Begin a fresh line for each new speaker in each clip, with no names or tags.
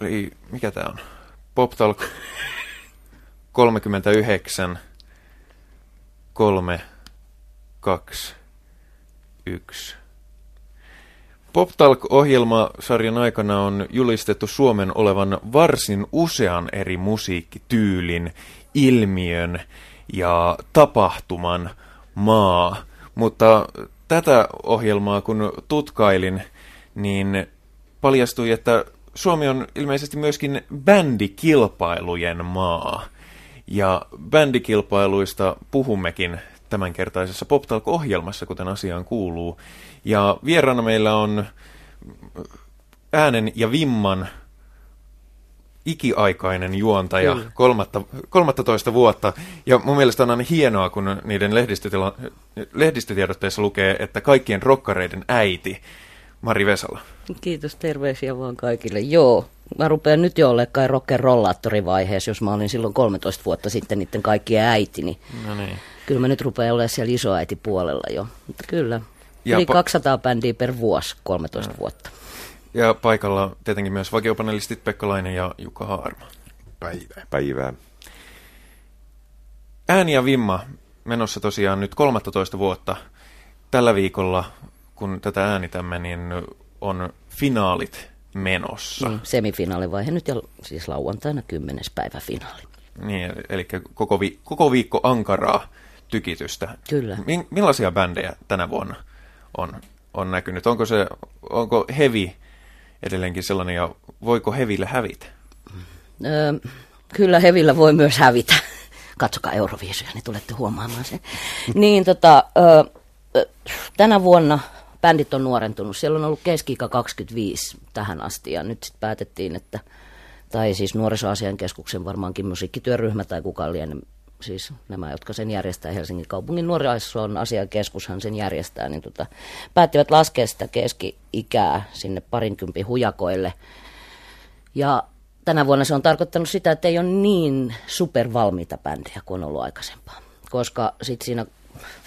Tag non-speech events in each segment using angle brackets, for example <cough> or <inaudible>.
Eli mikä tää on? Pop Talk 39 3 2 1 PopTalk-ohjelmasarjan aikana on julistettu Suomen olevan varsin usean eri musiikkityylin, ilmiön ja tapahtuman maa. Mutta tätä ohjelmaa kun tutkailin, niin paljastui, että Suomi on ilmeisesti myöskin bändikilpailujen maa. Ja bändikilpailuista puhummekin tämänkertaisessa PopTalk-ohjelmassa, kuten asiaan kuuluu. Ja vieraana meillä on äänen ja vimman ikiaikainen juontaja, kolmatta, 13 vuotta. Ja mun mielestä on aina hienoa, kun niiden lehdistötiedotteissa lukee, että kaikkien rokkareiden äiti, Mari Vesala.
Kiitos, terveisiä vaan kaikille. Joo, mä rupean nyt jo olemaan rock'n'rollaattorivaiheessa, jos mä olin silloin 13 vuotta sitten niiden kaikkien äiti, niin, no niin. kyllä mä nyt rupean olemaan siellä isoäiti puolella jo. Mutta kyllä, ja Yli 200 bändiä per vuosi, 13 ja. vuotta.
Ja paikalla tietenkin myös vakiopanelistit Pekka Lainen ja Jukka Haarma.
Päivää. Päivää.
Ääni ja Vimma menossa tosiaan nyt 13 vuotta. Tällä viikolla, kun tätä äänitämme, niin on finaalit menossa.
Niin, semifinaalivaihe nyt ja siis lauantaina 10. päivä finaali.
Niin, eli koko, vi- koko viikko ankaraa tykitystä.
Kyllä.
Mi- millaisia bändejä tänä vuonna on, on näkynyt? Onko, se, onko hevi edelleenkin sellainen ja voiko heville hävitä?
Öö, kyllä hevillä voi myös hävitä. <laughs> Katsokaa Euroviisuja, niin tulette huomaamaan sen. <laughs> niin tota, öö, tänä vuonna bändit on nuorentunut. Siellä on ollut keski 25 tähän asti ja nyt sitten päätettiin, että tai siis nuorisoasian keskuksen varmaankin musiikkityöryhmä tai kukaan liene siis nämä, jotka sen järjestää, Helsingin kaupungin nuorisoon asiakeskushan sen järjestää, niin tota, päättivät laskea sitä keski-ikää sinne parinkympi hujakoille. Ja tänä vuonna se on tarkoittanut sitä, että ei ole niin supervalmiita bändejä kuin on ollut aikaisempaa. Koska sitten siinä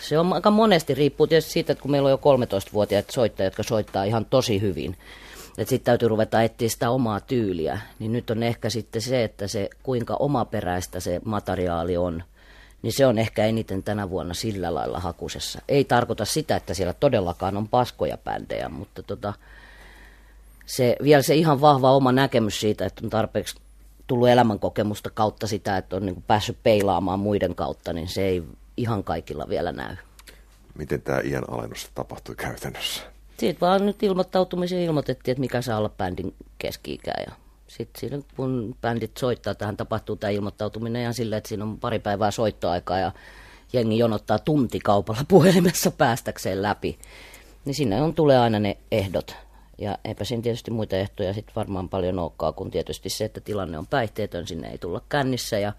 se on aika monesti riippuu tietysti siitä, että kun meillä on jo 13-vuotiaat soittajat, jotka soittaa ihan tosi hyvin, että sitten täytyy ruveta etsiä sitä omaa tyyliä, niin nyt on ehkä sitten se, että se kuinka omaperäistä se materiaali on, niin se on ehkä eniten tänä vuonna sillä lailla hakusessa. Ei tarkoita sitä, että siellä todellakaan on paskoja bändejä, mutta tota, se, vielä se ihan vahva oma näkemys siitä, että on tarpeeksi tullut elämänkokemusta kautta sitä, että on niin päässyt peilaamaan muiden kautta, niin se ei ihan kaikilla vielä näy.
Miten tämä iän alennus tapahtui käytännössä?
Siitä vaan nyt ilmoittautumisen ilmoitettiin, että mikä saa olla bändin keski ja sitten siinä, kun bändit soittaa, tähän tapahtuu tämä ilmoittautuminen ihan sillä, että siinä on pari päivää soittoaikaa ja jengi jonottaa tuntikaupalla <laughs> puhelimessa päästäkseen läpi. Niin sinne on tulee aina ne ehdot. Ja eipä siinä tietysti muita ehtoja sitten varmaan paljon olekaan, kun tietysti se, että tilanne on päihteetön, sinne ei tulla kännissä. Ja,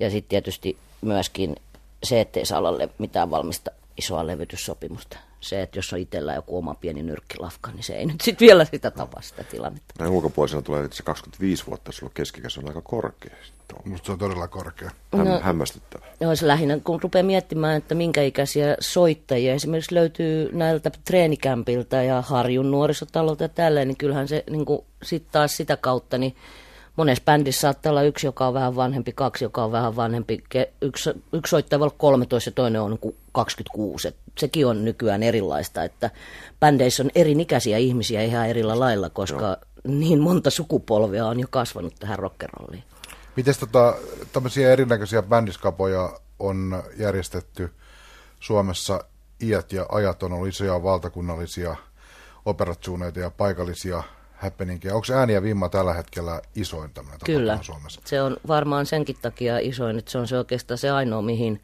ja sitten tietysti myöskin se, ettei saa olla mitään valmista isoa levytyssopimusta se, että jos on itsellä joku oma pieni nyrkkilafka, niin se ei nyt sitten vielä sitä tapa sitä tilannetta.
Näin ulkopuolisena tulee, että se 25 vuotta sulla keskikäs on aika korkea.
Musta se on todella korkea.
Häm, no, hämmästyttävä.
Joo, se lähinnä, kun rupeaa miettimään, että minkä ikäisiä soittajia esimerkiksi löytyy näiltä treenikämpiltä ja Harjun nuorisotalolta ja tälleen, niin kyllähän se niin sitten taas sitä kautta, niin monessa bändissä saattaa olla yksi, joka on vähän vanhempi, kaksi, joka on vähän vanhempi. Yksi, yksi soittaa voi olla 13 ja toinen on 26. Et sekin on nykyään erilaista, että bändeissä on erinikäisiä ihmisiä ihan erillä lailla, koska Joo. niin monta sukupolvea on jo kasvanut tähän rockerolliin.
Miten tota, tämmöisiä erinäköisiä bändiskapoja on järjestetty Suomessa iät ja ajat on ollut isoja valtakunnallisia operatsuuneita ja paikallisia happeningia. Onko ääni ja vimma tällä hetkellä isoin tämmöinen
Kyllä.
Suomessa?
se on varmaan senkin takia isoin, että se on se oikeastaan se ainoa, mihin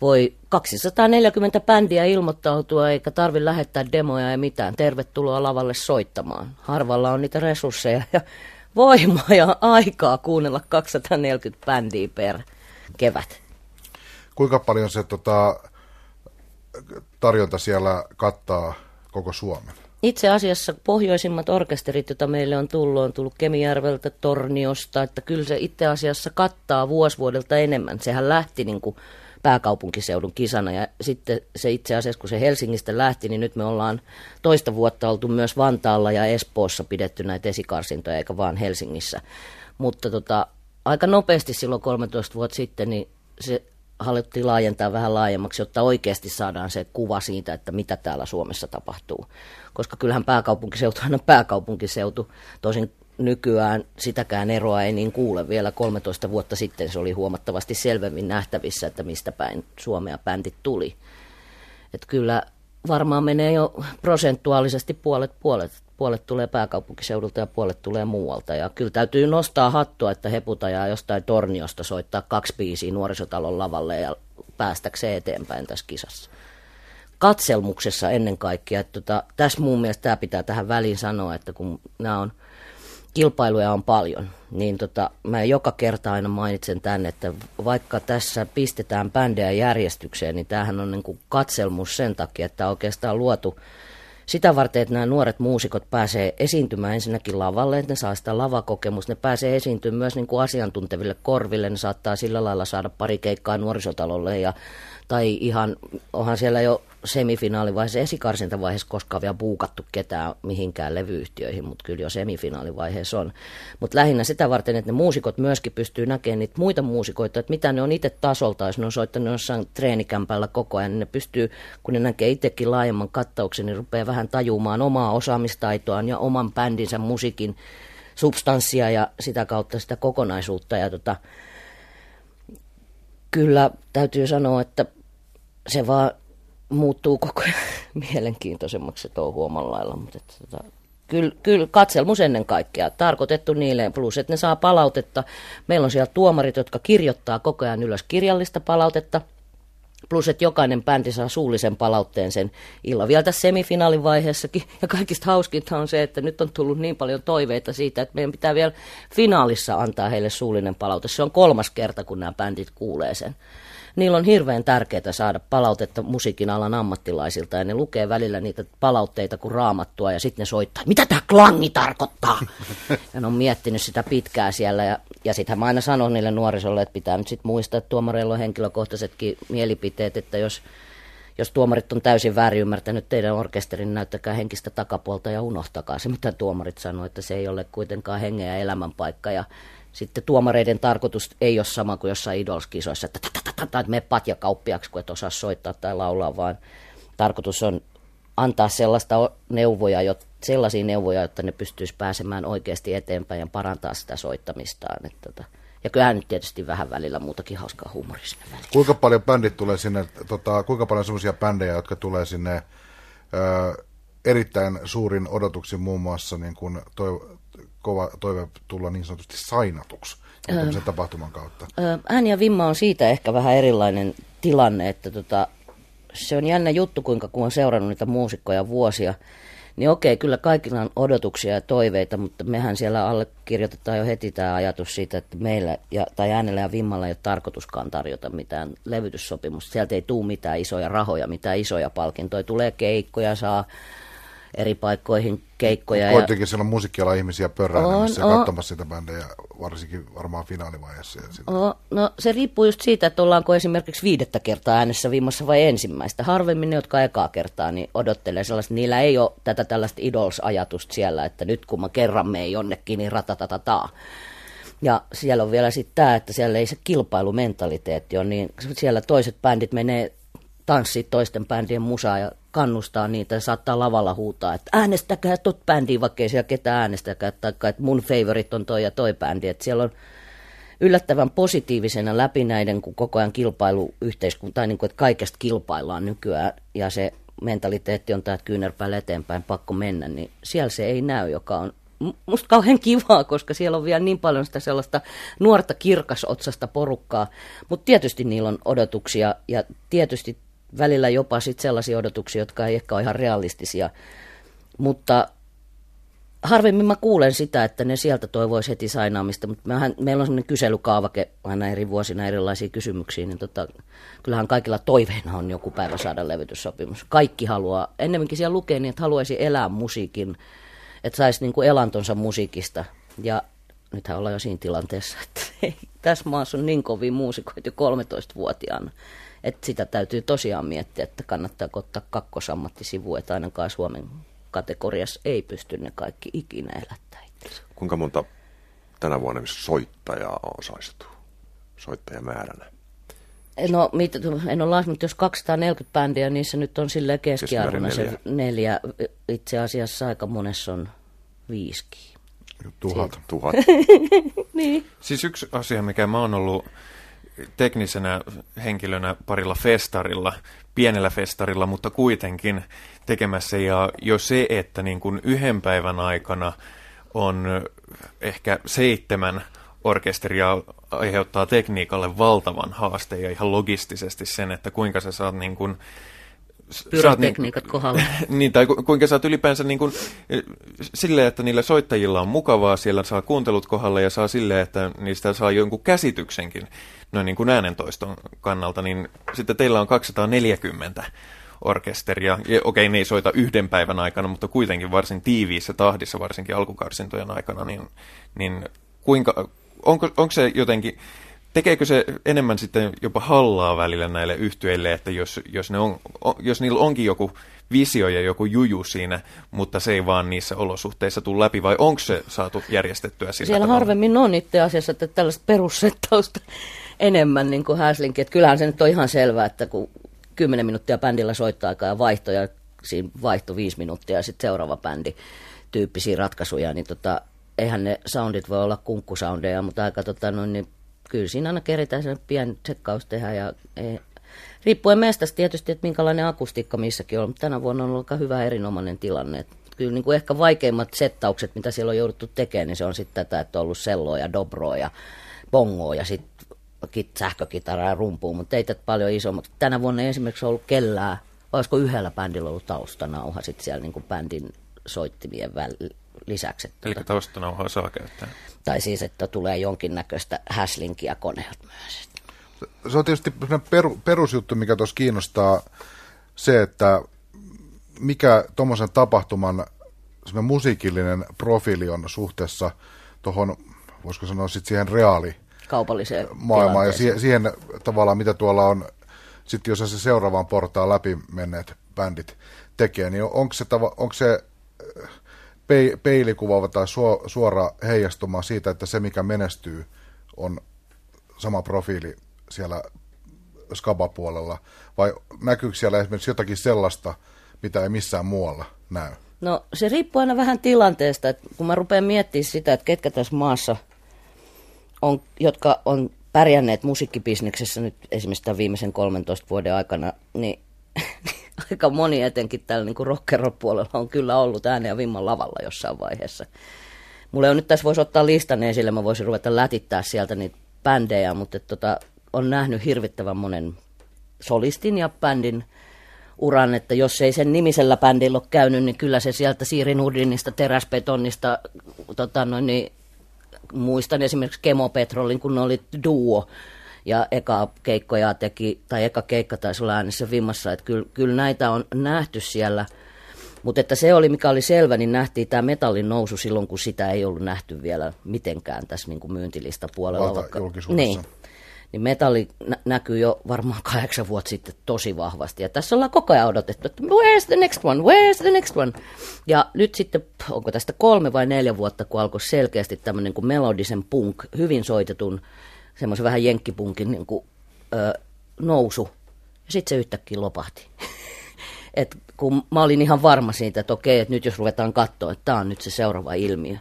voi 240 bändiä ilmoittautua, eikä tarvi lähettää demoja ja mitään. Tervetuloa lavalle soittamaan. Harvalla on niitä resursseja ja voimaa ja aikaa kuunnella 240 bändiä per kevät.
Kuinka paljon se tota, tarjonta siellä kattaa koko Suomen?
Itse asiassa pohjoisimmat orkesterit, joita meille on tullut, on tullut Kemijärveltä, Torniosta, että kyllä se itse asiassa kattaa vuosvuodelta enemmän. Sehän lähti niin kuin pääkaupunkiseudun kisana. Ja sitten se itse asiassa, kun se Helsingistä lähti, niin nyt me ollaan toista vuotta oltu myös Vantaalla ja Espoossa pidetty näitä esikarsintoja, eikä vaan Helsingissä. Mutta tota, aika nopeasti silloin 13 vuotta sitten, niin se haluttiin laajentaa vähän laajemmaksi, jotta oikeasti saadaan se kuva siitä, että mitä täällä Suomessa tapahtuu. Koska kyllähän pääkaupunkiseutu on pääkaupunkiseutu, tosin nykyään sitäkään eroa ei niin kuule. Vielä 13 vuotta sitten se oli huomattavasti selvemmin nähtävissä, että mistä päin Suomea bändit tuli. Et kyllä varmaan menee jo prosentuaalisesti puolet, puolet, puolet tulee pääkaupunkiseudulta ja puolet tulee muualta. Ja kyllä täytyy nostaa hattua, että heputajaa jostain torniosta soittaa kaksi biisiä nuorisotalon lavalle ja päästäkseen eteenpäin tässä kisassa. Katselmuksessa ennen kaikkea. Että tota, tässä mun mielestä tämä pitää tähän väliin sanoa, että kun nämä on kilpailuja on paljon, niin tota, mä joka kerta aina mainitsen tänne, että vaikka tässä pistetään bändejä järjestykseen, niin tämähän on niin kuin katselmus sen takia, että on oikeastaan luotu sitä varten, että nämä nuoret muusikot pääsee esiintymään ensinnäkin lavalle, että ne saa sitä lavakokemusta, ne pääsee esiintymään myös niin kuin asiantunteville korville, ne saattaa sillä lailla saada pari keikkaa nuorisotalolle ja tai ihan, onhan siellä jo semifinaalivaiheessa, esikarsintavaiheessa koskaan vielä buukattu ketään mihinkään levyyhtiöihin, mutta kyllä jo semifinaalivaiheessa on. Mutta lähinnä sitä varten, että ne muusikot myöskin pystyy näkemään niitä muita muusikoita, että mitä ne on itse tasolta, jos ne on soittanut jossain treenikämpällä koko ajan, niin ne pystyy, kun ne näkee itsekin laajemman kattauksen, niin rupeaa vähän tajumaan omaa osaamistaitoaan ja oman bändinsä musiikin substanssia ja sitä kautta sitä kokonaisuutta. Ja tota, kyllä täytyy sanoa, että se vaan muuttuu koko ajan <laughs> mielenkiintoisemmaksi se touhu omalla lailla. Mutta että, tota, kyllä, kyllä katselmus ennen kaikkea, tarkoitettu niille, plus että ne saa palautetta. Meillä on siellä tuomarit, jotka kirjoittaa koko ajan ylös kirjallista palautetta, plus että jokainen bändi saa suullisen palautteen sen illan vielä tässä semifinaalin vaiheessakin. Ja kaikista hauskinta on se, että nyt on tullut niin paljon toiveita siitä, että meidän pitää vielä finaalissa antaa heille suullinen palaute. Se on kolmas kerta, kun nämä bändit kuulee sen niillä on hirveän tärkeää saada palautetta musiikin alan ammattilaisilta ja ne lukee välillä niitä palautteita kuin raamattua ja sitten ne soittaa, mitä tämä klangi tarkoittaa? <laughs> ja ne on miettinyt sitä pitkää siellä ja, ja sitten mä aina sanon niille nuorisolle, että pitää nyt sitten muistaa, että tuomareilla on henkilökohtaisetkin mielipiteet, että jos jos tuomarit on täysin väärin ymmärtänyt teidän orkesterin, näyttäkää henkistä takapuolta ja unohtakaa se, mitä tuomarit sanoo, että se ei ole kuitenkaan hengen ja elämän paikka. Ja sitten tuomareiden tarkoitus ei ole sama kuin jossain idolskisoissa, että, me patjakauppiaksi, kun et osaa soittaa tai laulaa, vaan tarkoitus on antaa sellaista neuvoja, sellaisia neuvoja, jotta ne pystyisi pääsemään oikeasti eteenpäin ja parantaa sitä soittamistaan. Että, tota, ja kyllähän nyt tietysti vähän välillä muutakin hauskaa huumoria sinne väliin.
Kuinka paljon bändit tulee sinne, tota, kuinka paljon sellaisia bändejä, jotka tulee sinne ö, erittäin suurin odotuksin muun muassa niin kuin toi, kova toive tulla niin sanotusti sainatuksi öö, tapahtuman kautta?
Ääni ja Vimma on siitä ehkä vähän erilainen tilanne, että tota, se on jännä juttu, kuinka kun on seurannut niitä muusikkoja vuosia, niin okei, kyllä kaikilla on odotuksia ja toiveita, mutta mehän siellä allekirjoitetaan jo heti tämä ajatus siitä, että meillä ja, tai äänellä ja vimmalla ei ole tarkoituskaan tarjota mitään levytyssopimusta. Sieltä ei tule mitään isoja rahoja, mitään isoja palkintoja. Tulee keikkoja, saa eri paikkoihin keikkoja.
Kuitenkin ja... siellä on musiikkiala ihmisiä pörräilemässä ja katsomassa sitä bändejä, varsinkin varmaan finaalivaiheessa.
Oh, no se riippuu just siitä, että ollaanko esimerkiksi viidettä kertaa äänessä viimassa vai ensimmäistä. Harvemmin ne, jotka ekaa kertaa, niin odottelee sellaista. Niillä ei ole tätä tällaista idols-ajatusta siellä, että nyt kun mä kerran menen jonnekin, niin ratatatata. Ja siellä on vielä sitten tämä, että siellä ei se kilpailumentaliteetti ole, niin siellä toiset bändit menee tanssii toisten bändien musaa ja kannustaa niitä ja saattaa lavalla huutaa, että äänestäkää tot bändiä, vaikka ei siellä ketään äänestäkää, tai että mun favorite on toi ja toi bändi. Että siellä on yllättävän positiivisena läpi näiden, kun koko ajan kilpailuyhteiskunta, niin kuin, että kaikesta kilpaillaan nykyään, ja se mentaliteetti on tämä, että kyynärpäällä eteenpäin pakko mennä, niin siellä se ei näy, joka on musta kauhean kivaa, koska siellä on vielä niin paljon sitä sellaista nuorta kirkasotsasta porukkaa, mutta tietysti niillä on odotuksia ja tietysti välillä jopa sit sellaisia odotuksia, jotka ei ehkä ole ihan realistisia. Mutta harvemmin mä kuulen sitä, että ne sieltä toivoisi heti sainaamista, mutta mehän, meillä on semmoinen kyselykaavake aina eri vuosina erilaisia kysymyksiä, niin tota, kyllähän kaikilla toiveena on joku päivä saada levytyssopimus. Kaikki haluaa, ennemminkin siellä lukee niin, että haluaisi elää musiikin, että saisi niin elantonsa musiikista. Ja nythän ollaan jo siinä tilanteessa, että <laughs> ei, tässä maassa on niin kovin muusikoita jo 13-vuotiaana että sitä täytyy tosiaan miettiä, että kannattaako ottaa kakkosammattisivu, että ainakaan Suomen kategoriassa ei pysty ne kaikki ikinä elättää itsensä.
Kuinka monta tänä vuonna soittajaa on osallistuu soittajamääränä?
No, mit, en ole laskenut, jos 240 bändiä, niissä nyt on sille keskiarvona se
Keskimäärin
neljä. Itse asiassa aika monessa on viisikin.
Tuhat.
Tuhat. <laughs>
Niin.
Siis yksi asia, mikä mä oon ollut teknisenä henkilönä parilla festarilla, pienellä festarilla, mutta kuitenkin tekemässä. Ja jo se, että niin kuin yhden päivän aikana on ehkä seitsemän orkesteria aiheuttaa tekniikalle valtavan haasteen ja ihan logistisesti sen, että kuinka sä saat niin kuin
Pyrotekniikat kohdalla. <laughs>
niin, tai ku, kuinka oot ylipäänsä niin kuin, silleen, että niillä soittajilla on mukavaa, siellä saa kuuntelut kohdalle ja saa silleen, että niistä saa jonkun käsityksenkin noin niin kuin äänentoiston kannalta, niin sitten teillä on 240 orkesteria. Ja, okei, ne ei soita yhden päivän aikana, mutta kuitenkin varsin tiiviissä tahdissa, varsinkin alkukarsintojen aikana, niin, niin kuinka, onko, onko se jotenkin, tekeekö se enemmän sitten jopa hallaa välillä näille yhtyeille, että jos, jos, ne on, jos niillä onkin joku visio ja joku juju siinä, mutta se ei vaan niissä olosuhteissa tule läpi, vai onko se saatu järjestettyä sillä
Siellä
tavalla?
harvemmin on itse asiassa että tällaista perussettausta enemmän niin kuin Häslinkin. Että kyllähän se nyt on ihan selvää, että kun 10 minuuttia bändillä soittaa ja vaihto ja siinä vaihto 5 minuuttia ja sitten seuraava bändi tyyppisiä ratkaisuja, niin tota, eihän ne soundit voi olla kunkkusoundeja, mutta aika tota, no, niin kyllä siinä aina keritään se pieni tsekkaus tehdä ja ei, riippuen mestasta tietysti, että minkälainen akustiikka missäkin on, mutta tänä vuonna on ollut aika hyvä erinomainen tilanne. Et kyllä niin kuin ehkä vaikeimmat settaukset, mitä siellä on jouduttu tekemään, niin se on sitten tätä, että on ollut selloa ja dobroa ja bongoa ja sitten sähkökitaraa ja rumpuun, mutta ei tätä paljon isommaksi. Tänä vuonna ei esimerkiksi ollut kellään, vai olisiko yhdellä bändillä ollut taustanauha sitten siellä niin kuin bändin soittimien väl- lisäksi. Että
Eli
tota,
taustanauhaa saa käyttää.
tai siis, että tulee jonkinnäköistä häslinkiä koneelta myös.
Se on tietysti peru, perusjuttu, mikä tuossa kiinnostaa, se, että mikä tuommoisen tapahtuman musiikillinen profiili on suhteessa tuohon, voisiko sanoa sitten siihen reaali
Kaupalliseen
maailmaan ja siihen, siihen tavallaan, mitä tuolla on, sitten jos se seuraavaan portaan läpi menneet bändit tekee, niin onko se, tava, onko se äh, pei, peilikuvaava tai suo, suora heijastuma siitä, että se mikä menestyy on sama profiili siellä skabapuolella, vai näkyykö siellä esimerkiksi jotakin sellaista, mitä ei missään muualla näy?
No se riippuu aina vähän tilanteesta, että kun mä rupean miettimään sitä, että ketkä tässä maassa on, jotka on pärjänneet musiikkibisneksessä nyt esimerkiksi tämän viimeisen 13 vuoden aikana, niin <laughs> aika moni etenkin tällä niin rockero-puolella on kyllä ollut ääneen ja vimman lavalla jossain vaiheessa. Mulla on nyt tässä voisi ottaa listan esille, mä voisin ruveta lätittää sieltä niitä bändejä, mutta tota, on nähnyt hirvittävän monen solistin ja bändin uran, että jos ei sen nimisellä bändillä ole käynyt, niin kyllä se sieltä Siirin Udinista, teräsbetonista, tota noin, niin, muistan esimerkiksi Kemopetrolin, kun ne oli duo, ja eka keikkoja teki, tai eka keikka taisi olla äänessä vimmassa, että kyllä, kyllä näitä on nähty siellä, mutta että se oli, mikä oli selvä, niin nähtiin tämä metallin nousu silloin, kun sitä ei ollut nähty vielä mitenkään tässä niin kuin myyntilista puolella.
Valtajulkisuudessa.
Niin, niin metalli nä- näkyy jo varmaan kahdeksan vuotta sitten tosi vahvasti. Ja tässä ollaan koko ajan odotettu, että where's the next one, where's the next one. Ja nyt sitten, onko tästä kolme vai neljä vuotta, kun alkoi selkeästi tämmöinen kuin melodisen punk, hyvin soitetun, semmoisen vähän jenkkipunkin niin kuin, ö, nousu. Ja sitten se yhtäkkiä lopahti. <laughs> Et kun mä olin ihan varma siitä, että okei, että nyt jos ruvetaan katsoa, että tämä on nyt se seuraava ilmiö.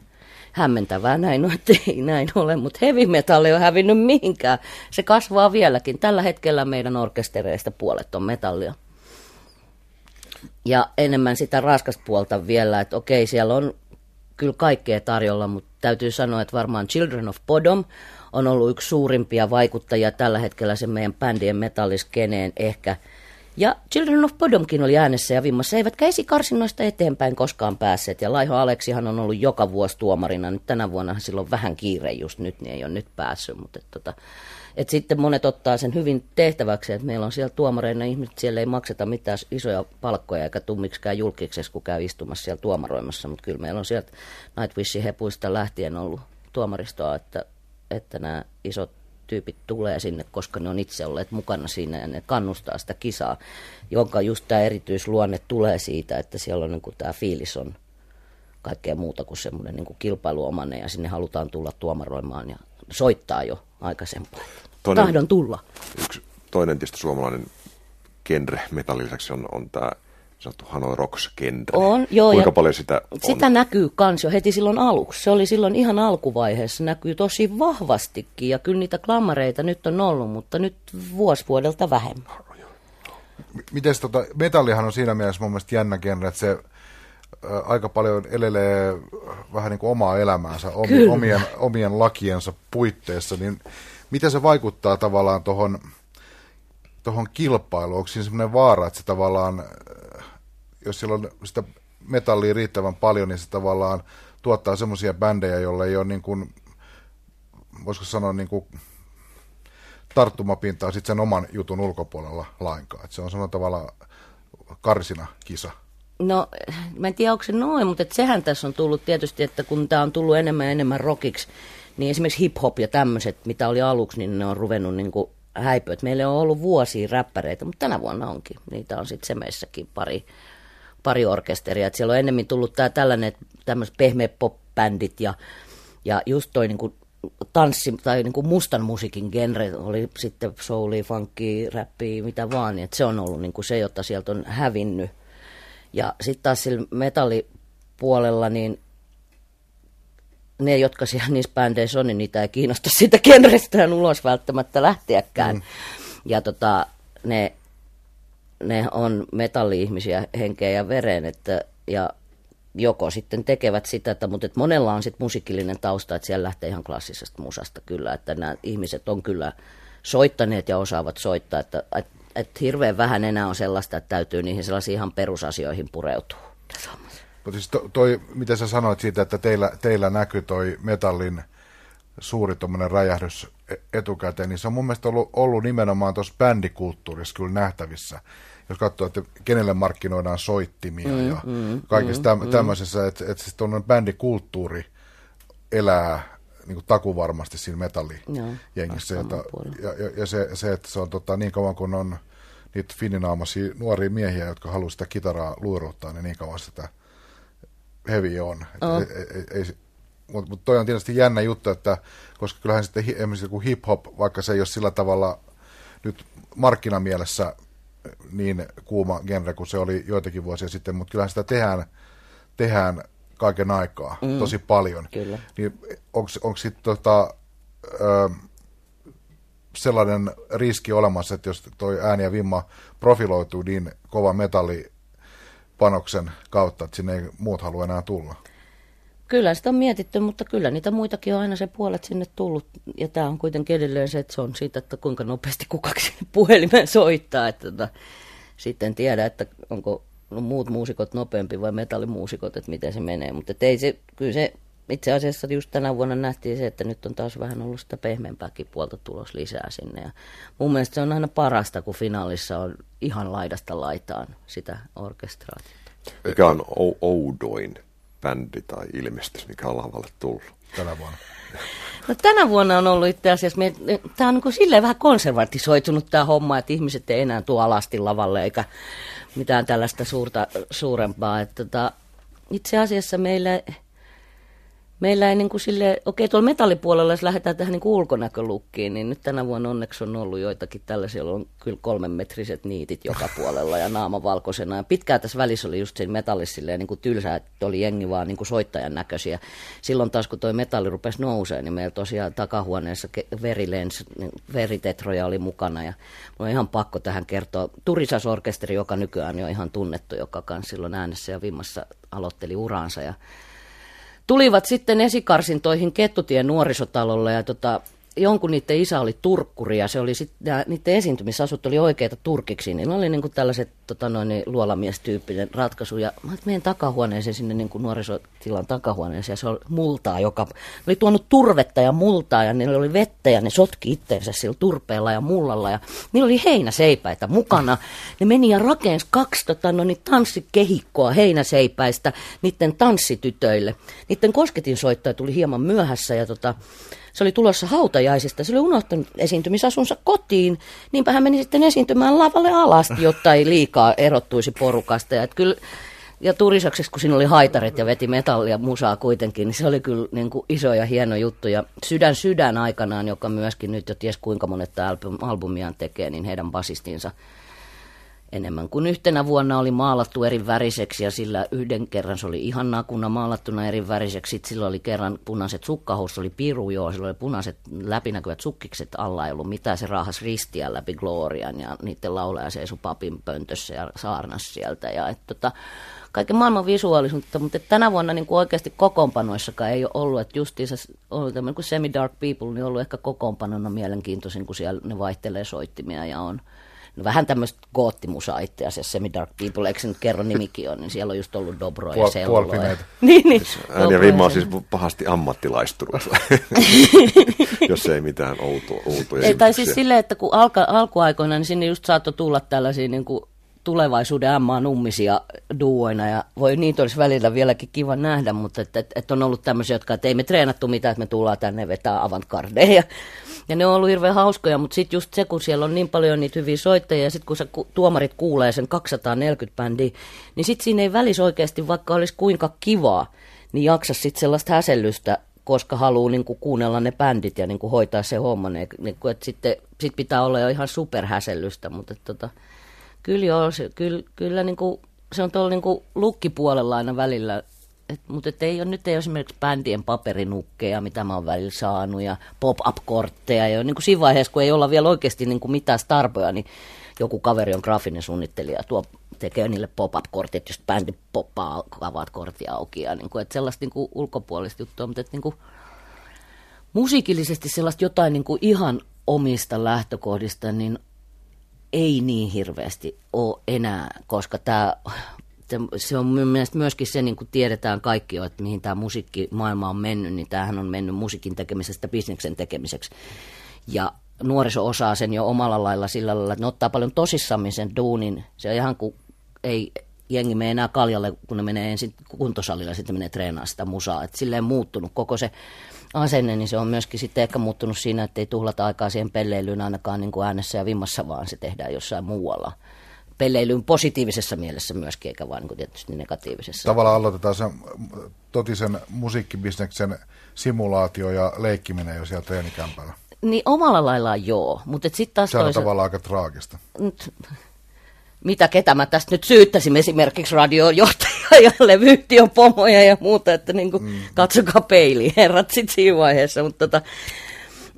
Hämmentävää näin on, että ei näin ole, mutta heavy metal ei ole hävinnyt mihinkään. Se kasvaa vieläkin. Tällä hetkellä meidän orkestereista puolet on metallia. Ja enemmän sitä raskasta puolta vielä, että okei, siellä on kyllä kaikkea tarjolla, mutta täytyy sanoa, että varmaan Children of Bodom on ollut yksi suurimpia vaikuttajia tällä hetkellä sen meidän bändien metalliskeneen ehkä. Ja Children of Bodomkin oli äänessä ja vimmassa, eivätkä esikarsinnoista eteenpäin koskaan päässeet. Ja Laiho Aleksihan on ollut joka vuosi tuomarina. Nyt tänä vuonna sillä on vähän kiire just nyt, niin ei ole nyt päässyt. Mutta et tota, et sitten monet ottaa sen hyvin tehtäväksi, että meillä on siellä tuomareina ihmiset, siellä ei makseta mitään isoja palkkoja eikä tule miksikään julkiseksi, kun käy istumassa siellä tuomaroimassa. Mutta kyllä meillä on sieltä Nightwishin hepuista lähtien ollut tuomaristoa, että, että nämä isot tyypit tulee sinne, koska ne on itse olleet mukana siinä ja ne kannustaa sitä kisaa, jonka just tämä erityisluonne tulee siitä, että siellä on niin kuin tämä fiilis on kaikkea muuta kuin semmoinen niin kuin kilpailuomainen ja sinne halutaan tulla tuomaroimaan ja soittaa jo aikaisempaa.
Toinen-
Tahdon tulla.
Yksi toinen tietysti suomalainen genre metallin lisäksi on, on tämä sanottu Hanoi Rocks genre.
On, joo,
Kuinka
ja
paljon sitä on?
Sitä näkyy kans jo heti silloin aluksi. Se oli silloin ihan alkuvaiheessa, näkyy tosi vahvastikin. Ja kyllä niitä klammareita nyt on ollut, mutta nyt vuosi vuodelta vähemmän.
Miten tota, metallihan on siinä mielessä mun mielestä jännä genre, että se ä, aika paljon elelee vähän niin kuin omaa elämäänsä omi, omien, omien lakiensa puitteissa, niin miten se vaikuttaa tavallaan tuohon tohon kilpailuun? Onko siinä semmoinen vaara, että se tavallaan, jos siellä on sitä metallia riittävän paljon, niin se tavallaan tuottaa semmoisia bändejä, joilla ei ole niin kuin, voisiko sanoa niin kuin tarttumapintaa sit sen oman jutun ulkopuolella lainkaan. Et se on samalla tavalla karsina kisa.
No, mä en tiedä, onko se noin, mutta et sehän tässä on tullut tietysti, että kun tämä on tullut enemmän ja enemmän rockiksi, niin esimerkiksi hip-hop ja tämmöiset, mitä oli aluksi, niin ne on ruvennut niin kuin häipyä. Et Meillä on ollut vuosia räppäreitä, mutta tänä vuonna onkin. Niitä on sitten Semeissäkin pari, pari orkesteria. Et siellä on ennemmin tullut tää tällainen, tämmöiset pehmeät pop-bändit ja, ja just toi niin kuin tanssi tai niin kuin mustan musiikin genre oli sitten soulia, funkia, räppiä, mitä vaan. Niin, että se on ollut niin kuin se, jota sieltä on hävinnyt. Ja sitten taas sillä metallipuolella, niin ne, jotka siellä niissä bändeissä on, niin niitä ei kiinnosta <laughs> sitä genrestään ulos välttämättä lähteäkään. Mm. Ja tota, ne, ne on metalli-ihmisiä henkeä ja veren, että, ja joko sitten tekevät sitä, että, mutta että monella on sitten musiikillinen tausta, että siellä lähtee ihan klassisesta musasta kyllä, että nämä ihmiset on kyllä soittaneet ja osaavat soittaa, että, että, että hirveän vähän enää on sellaista, että täytyy niihin sellaisiin ihan perusasioihin pureutua.
Mutta siis to, toi, mitä sä sanoit siitä, että teillä, teillä näkyy toi metallin suuri tuommoinen räjähdys e- etukäteen, niin se on mun mielestä ollut, ollut nimenomaan tuossa bändikulttuurissa kyllä nähtävissä. Jos katsoo, että kenelle markkinoidaan soittimia mm, ja mm, kaikessa mm, täm, tämmöisessä, että, että se tuommoinen bändikulttuuri elää niin kuin takuvarmasti siinä metallijengissä.
Joo,
jota, ja, ja, ja se, se, että se on tota, niin kauan kun on niitä fininaamaisia nuoria miehiä, jotka haluaa sitä kitaraa luiruuttaa, niin niin kauan sitä heavy on.
On.
Ei, ei, ei, mutta mut toi on tietysti jännä juttu, että koska kyllähän sitten esimerkiksi joku hip-hop, vaikka se ei ole sillä tavalla nyt markkinamielessä niin kuuma genre kuin se oli joitakin vuosia sitten, mutta kyllähän sitä tehdään, tehdään kaiken aikaa mm. tosi paljon.
Kyllä.
Niin onko sitten tota, ö, sellainen riski olemassa, että jos toi ääni ja vimma profiloituu niin kova metallipanoksen kautta, että sinne ei muut halua enää tulla?
Kyllä sitä on mietitty, mutta kyllä niitä muitakin on aina se puolet sinne tullut. Ja tämä on kuitenkin edelleen se, että se on siitä, että kuinka nopeasti kukaksi <laughs> puhelimeen soittaa. Että tota, sitten tiedä, että onko no, muut muusikot nopeampi vai metallimuusikot, että miten se menee. Mutta ei se, kyllä se itse asiassa just tänä vuonna nähtiin se, että nyt on taas vähän ollut sitä pehmeämpääkin puolta tulos lisää sinne. Ja mun mielestä se on aina parasta, kun finaalissa on ihan laidasta laitaan sitä orkestraatiota.
Mikä on ou- oudoin bändi tai ilmestys, mikä on lavalle tullut?
tänä vuonna.
No tänä vuonna on ollut itse asiassa, tämä on niin kuin silleen vähän konservatisoitunut tämä homma, että ihmiset ei enää tuo alasti lavalle eikä mitään tällaista suurta, suurempaa. Että tota, itse asiassa meillä, meillä ei niin kuin sille, okei tuolla metallipuolella, jos lähdetään tähän niin kuin ulkonäkölukkiin, niin nyt tänä vuonna onneksi on ollut joitakin tällaisia, on kyllä kolmen metriset niitit joka <laughs> puolella ja naama valkoisena. Ja pitkään tässä välissä oli just siinä metallissa silleen niin kuin tylsää, että oli jengi vaan niin kuin soittajan näköisiä. Silloin taas kun toi metalli rupesi nousee, niin meillä tosiaan takahuoneessa verilens, niin veritetroja oli mukana. Ja mulla on ihan pakko tähän kertoa. Turisasorkesteri, joka nykyään on jo ihan tunnettu, joka kanssa silloin äänessä ja vimmassa aloitteli uraansa. Ja tulivat sitten esikarsintoihin Kettutien nuorisotalolle ja tota, jonkun niiden isä oli turkkuri ja se oli sitten, niiden esiintymisasut oli oikeita turkiksi. Niillä oli niinku tällaiset tota noin, niin luolamiestyyppinen ratkaisu ja mä meidän takahuoneeseen sinne niinku nuorisotilan takahuoneeseen ja se oli multaa, joka oli tuonut turvetta ja multaa ja niillä oli vettä ja ne sotki itteensä sillä turpeella ja mullalla ja niillä oli heinäseipäitä mukana. Ne meni ja rakensi kaksi tota, no, niin tanssikehikkoa heinäseipäistä niiden tanssitytöille. Niiden kosketinsoittaja tuli hieman myöhässä ja tota, se oli tulossa hautajaisista. Se oli unohtanut esiintymisasunsa kotiin, niinpä hän meni sitten esiintymään lavalle alasti, jotta ei liikaa erottuisi porukasta. Ja, kyllä, ja Turisakseksi, kun siinä oli haitarit ja veti metallia musaa kuitenkin, niin se oli kyllä niin kuin iso ja hieno juttu. Ja Sydän Sydän aikanaan, joka myöskin nyt jo ties kuinka monet albumiaan tekee, niin heidän basistinsa – enemmän kuin yhtenä vuonna oli maalattu eri väriseksi ja sillä yhden kerran se oli ihan nakuna maalattuna eri väriseksi. Sitten sillä oli kerran punaiset sukkahousut, oli piru joo, sillä oli punaiset läpinäkyvät sukkikset alla, ei ollut mitään, se raahas ristiä läpi Glorian ja niiden laulaja seisoi papin pöntössä ja saarnas sieltä. Ja, et, tota, kaiken maailman visuaalisuutta, mutta tänä vuonna niin kuin oikeasti kokoonpanoissakaan ei ole ollut, että justiinsa ollut tämmöinen kuin Semi-Dark People, niin on ollut ehkä kokoonpanona mielenkiintoisin, kun siellä ne vaihtelee soittimia ja on no vähän tämmöistä goottimusaa itse asiassa, Semi Dark People, eikö se nyt kerro nimikin on, niin siellä on just ollut Dobro ja Sello. Ja... <laughs>
niin, niin. Ääni ja Vimma on siis pahasti ammattilaistunut, <laughs> jos ei mitään outoa, outoja
ei, Tai siis silleen, että kun alka, alkuaikoina, niin sinne just saattoi tulla tällaisia niin kuin tulevaisuuden M-nummisia duoina ja voi niitä olisi välillä vieläkin kiva nähdä, mutta että, että, että on ollut tämmöisiä, jotka, että ei me treenattu mitään, että me tullaan tänne vetää avantgardeja. Ja ne on ollut hirveän hauskoja, mutta sitten just se, kun siellä on niin paljon niitä hyviä soittajia, ja sitten kun se tuomarit kuulee sen 240 bändiä, niin sitten siinä ei välis oikeasti, vaikka olisi kuinka kivaa, niin jaksa sitten sellaista häsellystä, koska haluaa niin kuin, kuunnella ne bändit ja niin kuin, hoitaa se homma. Niin, niin kuin, että sitten sit pitää olla jo ihan superhäsellystä, mutta että, tota, kyllä joo, se, kyllä, kyllä niin kuin, se on tuolla niin kuin lukkipuolella aina välillä et, mutta et ei ole, nyt ei ole esimerkiksi bändien paperinukkeja, mitä mä oon välillä saanut, ja pop-up-kortteja. Ja niin kuin siinä vaiheessa, kun ei olla vielä oikeasti niin kuin mitään starboja, niin joku kaveri on graafinen suunnittelija, tuo tekee niille pop-up-kortit, just bändi poppaa, avaat korttia auki. Ja niin kuin, että sellaista niin kuin ulkopuolista juttua, mutta että niin kuin, musiikillisesti sellaista jotain niin kuin ihan omista lähtökohdista, niin ei niin hirveästi ole enää, koska tämä se on mielestäni myöskin se, niin kuin tiedetään kaikki jo, että mihin tämä musiikkimaailma on mennyt, niin tämähän on mennyt musiikin tekemisestä bisneksen tekemiseksi. Ja nuoriso osaa sen jo omalla lailla sillä lailla, että ne ottaa paljon tosissammin sen duunin. Se on ihan kuin ei jengi mene enää kaljalle, kun ne menee ensin kuntosalilla ja sitten menee treenaamaan sitä musaa. Että silleen muuttunut koko se asenne, niin se on myöskin sitten ehkä muuttunut siinä, että ei tuhlata aikaa siihen pelleilyyn ainakaan niin kuin äänessä ja vimmassa, vaan se tehdään jossain muualla peleilyyn positiivisessa mielessä myöskin, eikä vain niin tietysti negatiivisessa.
Tavallaan aloitetaan sen totisen musiikkibisneksen simulaatio ja leikkiminen jo siellä treenikämpällä.
Niin omalla laillaan joo, mutta sitten taas
Se on toisa... tavallaan aika traagista. Nyt,
mitä ketä mä tästä nyt syyttäisin esimerkiksi radiojohtajaa ja levyyhtiön pomoja ja muuta, että niin kuin, mm. katsokaa peiliin herrat sitten siinä vaiheessa, mutta tota,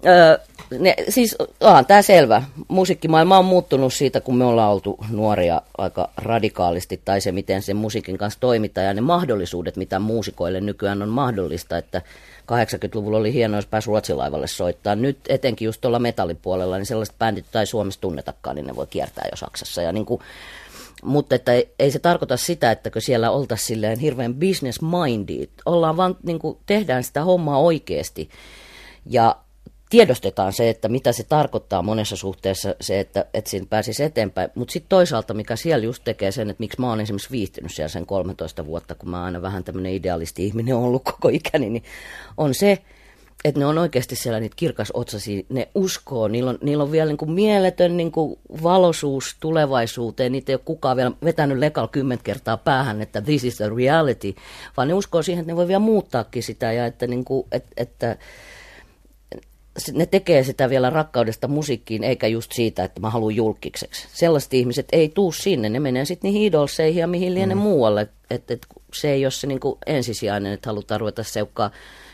ö, ne, siis onhan tämä selvä. Musiikkimaailma on muuttunut siitä, kun me ollaan oltu nuoria aika radikaalisti, tai se, miten sen musiikin kanssa toimitaan, ja ne mahdollisuudet, mitä muusikoille nykyään on mahdollista, että 80-luvulla oli hienoa, jos pääsi Ruotsilaivalle soittaa. Nyt etenkin just tuolla metallipuolella, niin sellaiset bändit tai Suomessa tunnetakaan, niin ne voi kiertää jo Saksassa. Ja niin kuin, mutta että ei, ei se tarkoita sitä, että siellä oltaisiin silleen hirveän business minded. Ollaan vaan, niin kuin, tehdään sitä hommaa oikeasti. Ja tiedostetaan se, että mitä se tarkoittaa monessa suhteessa se, että, että siinä pääsisi eteenpäin. Mutta sitten toisaalta, mikä siellä just tekee sen, että miksi mä oon esimerkiksi viihtynyt siellä sen 13 vuotta, kun mä oon aina vähän tämmöinen idealisti-ihminen ollut koko ikäni, niin on se, että ne on oikeasti siellä niitä kirkasotsaisia, ne uskoo, niillä on, niillä on vielä niin kuin mieletön niin kuin valoisuus tulevaisuuteen, niitä ei ole kukaan vielä vetänyt lekal kymmentä kertaa päähän, että this is the reality, vaan ne uskoo siihen, että ne voi vielä muuttaakin sitä ja että, niin kuin, että, että ne tekee sitä vielä rakkaudesta musiikkiin, eikä just siitä, että mä haluan julkikseksi. Sellaiset ihmiset ei tuu sinne, ne menee sitten niihin idolseihin ja mihin liene mm. muualle. Että et, se ei ole se niinku ensisijainen, että halutaan ruveta seukkaa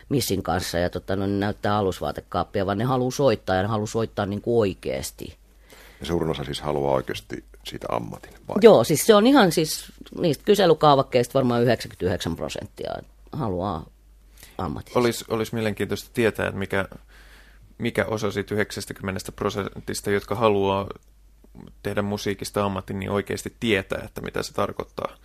missin kanssa ja tota, no, näyttää alusvaatekaappia, vaan ne haluaa soittaa ja ne haluaa soittaa niinku oikeasti.
Ja suurin osa siis haluaa oikeasti siitä ammatin. Vai?
Joo, siis se on ihan siis niistä kyselykaavakkeista varmaan 99 prosenttia haluaa ammatista.
Olisi, olisi mielenkiintoista tietää, että mikä mikä osa siitä 90 prosentista, jotka haluaa tehdä musiikista ammatin, niin oikeasti tietää, että mitä se tarkoittaa,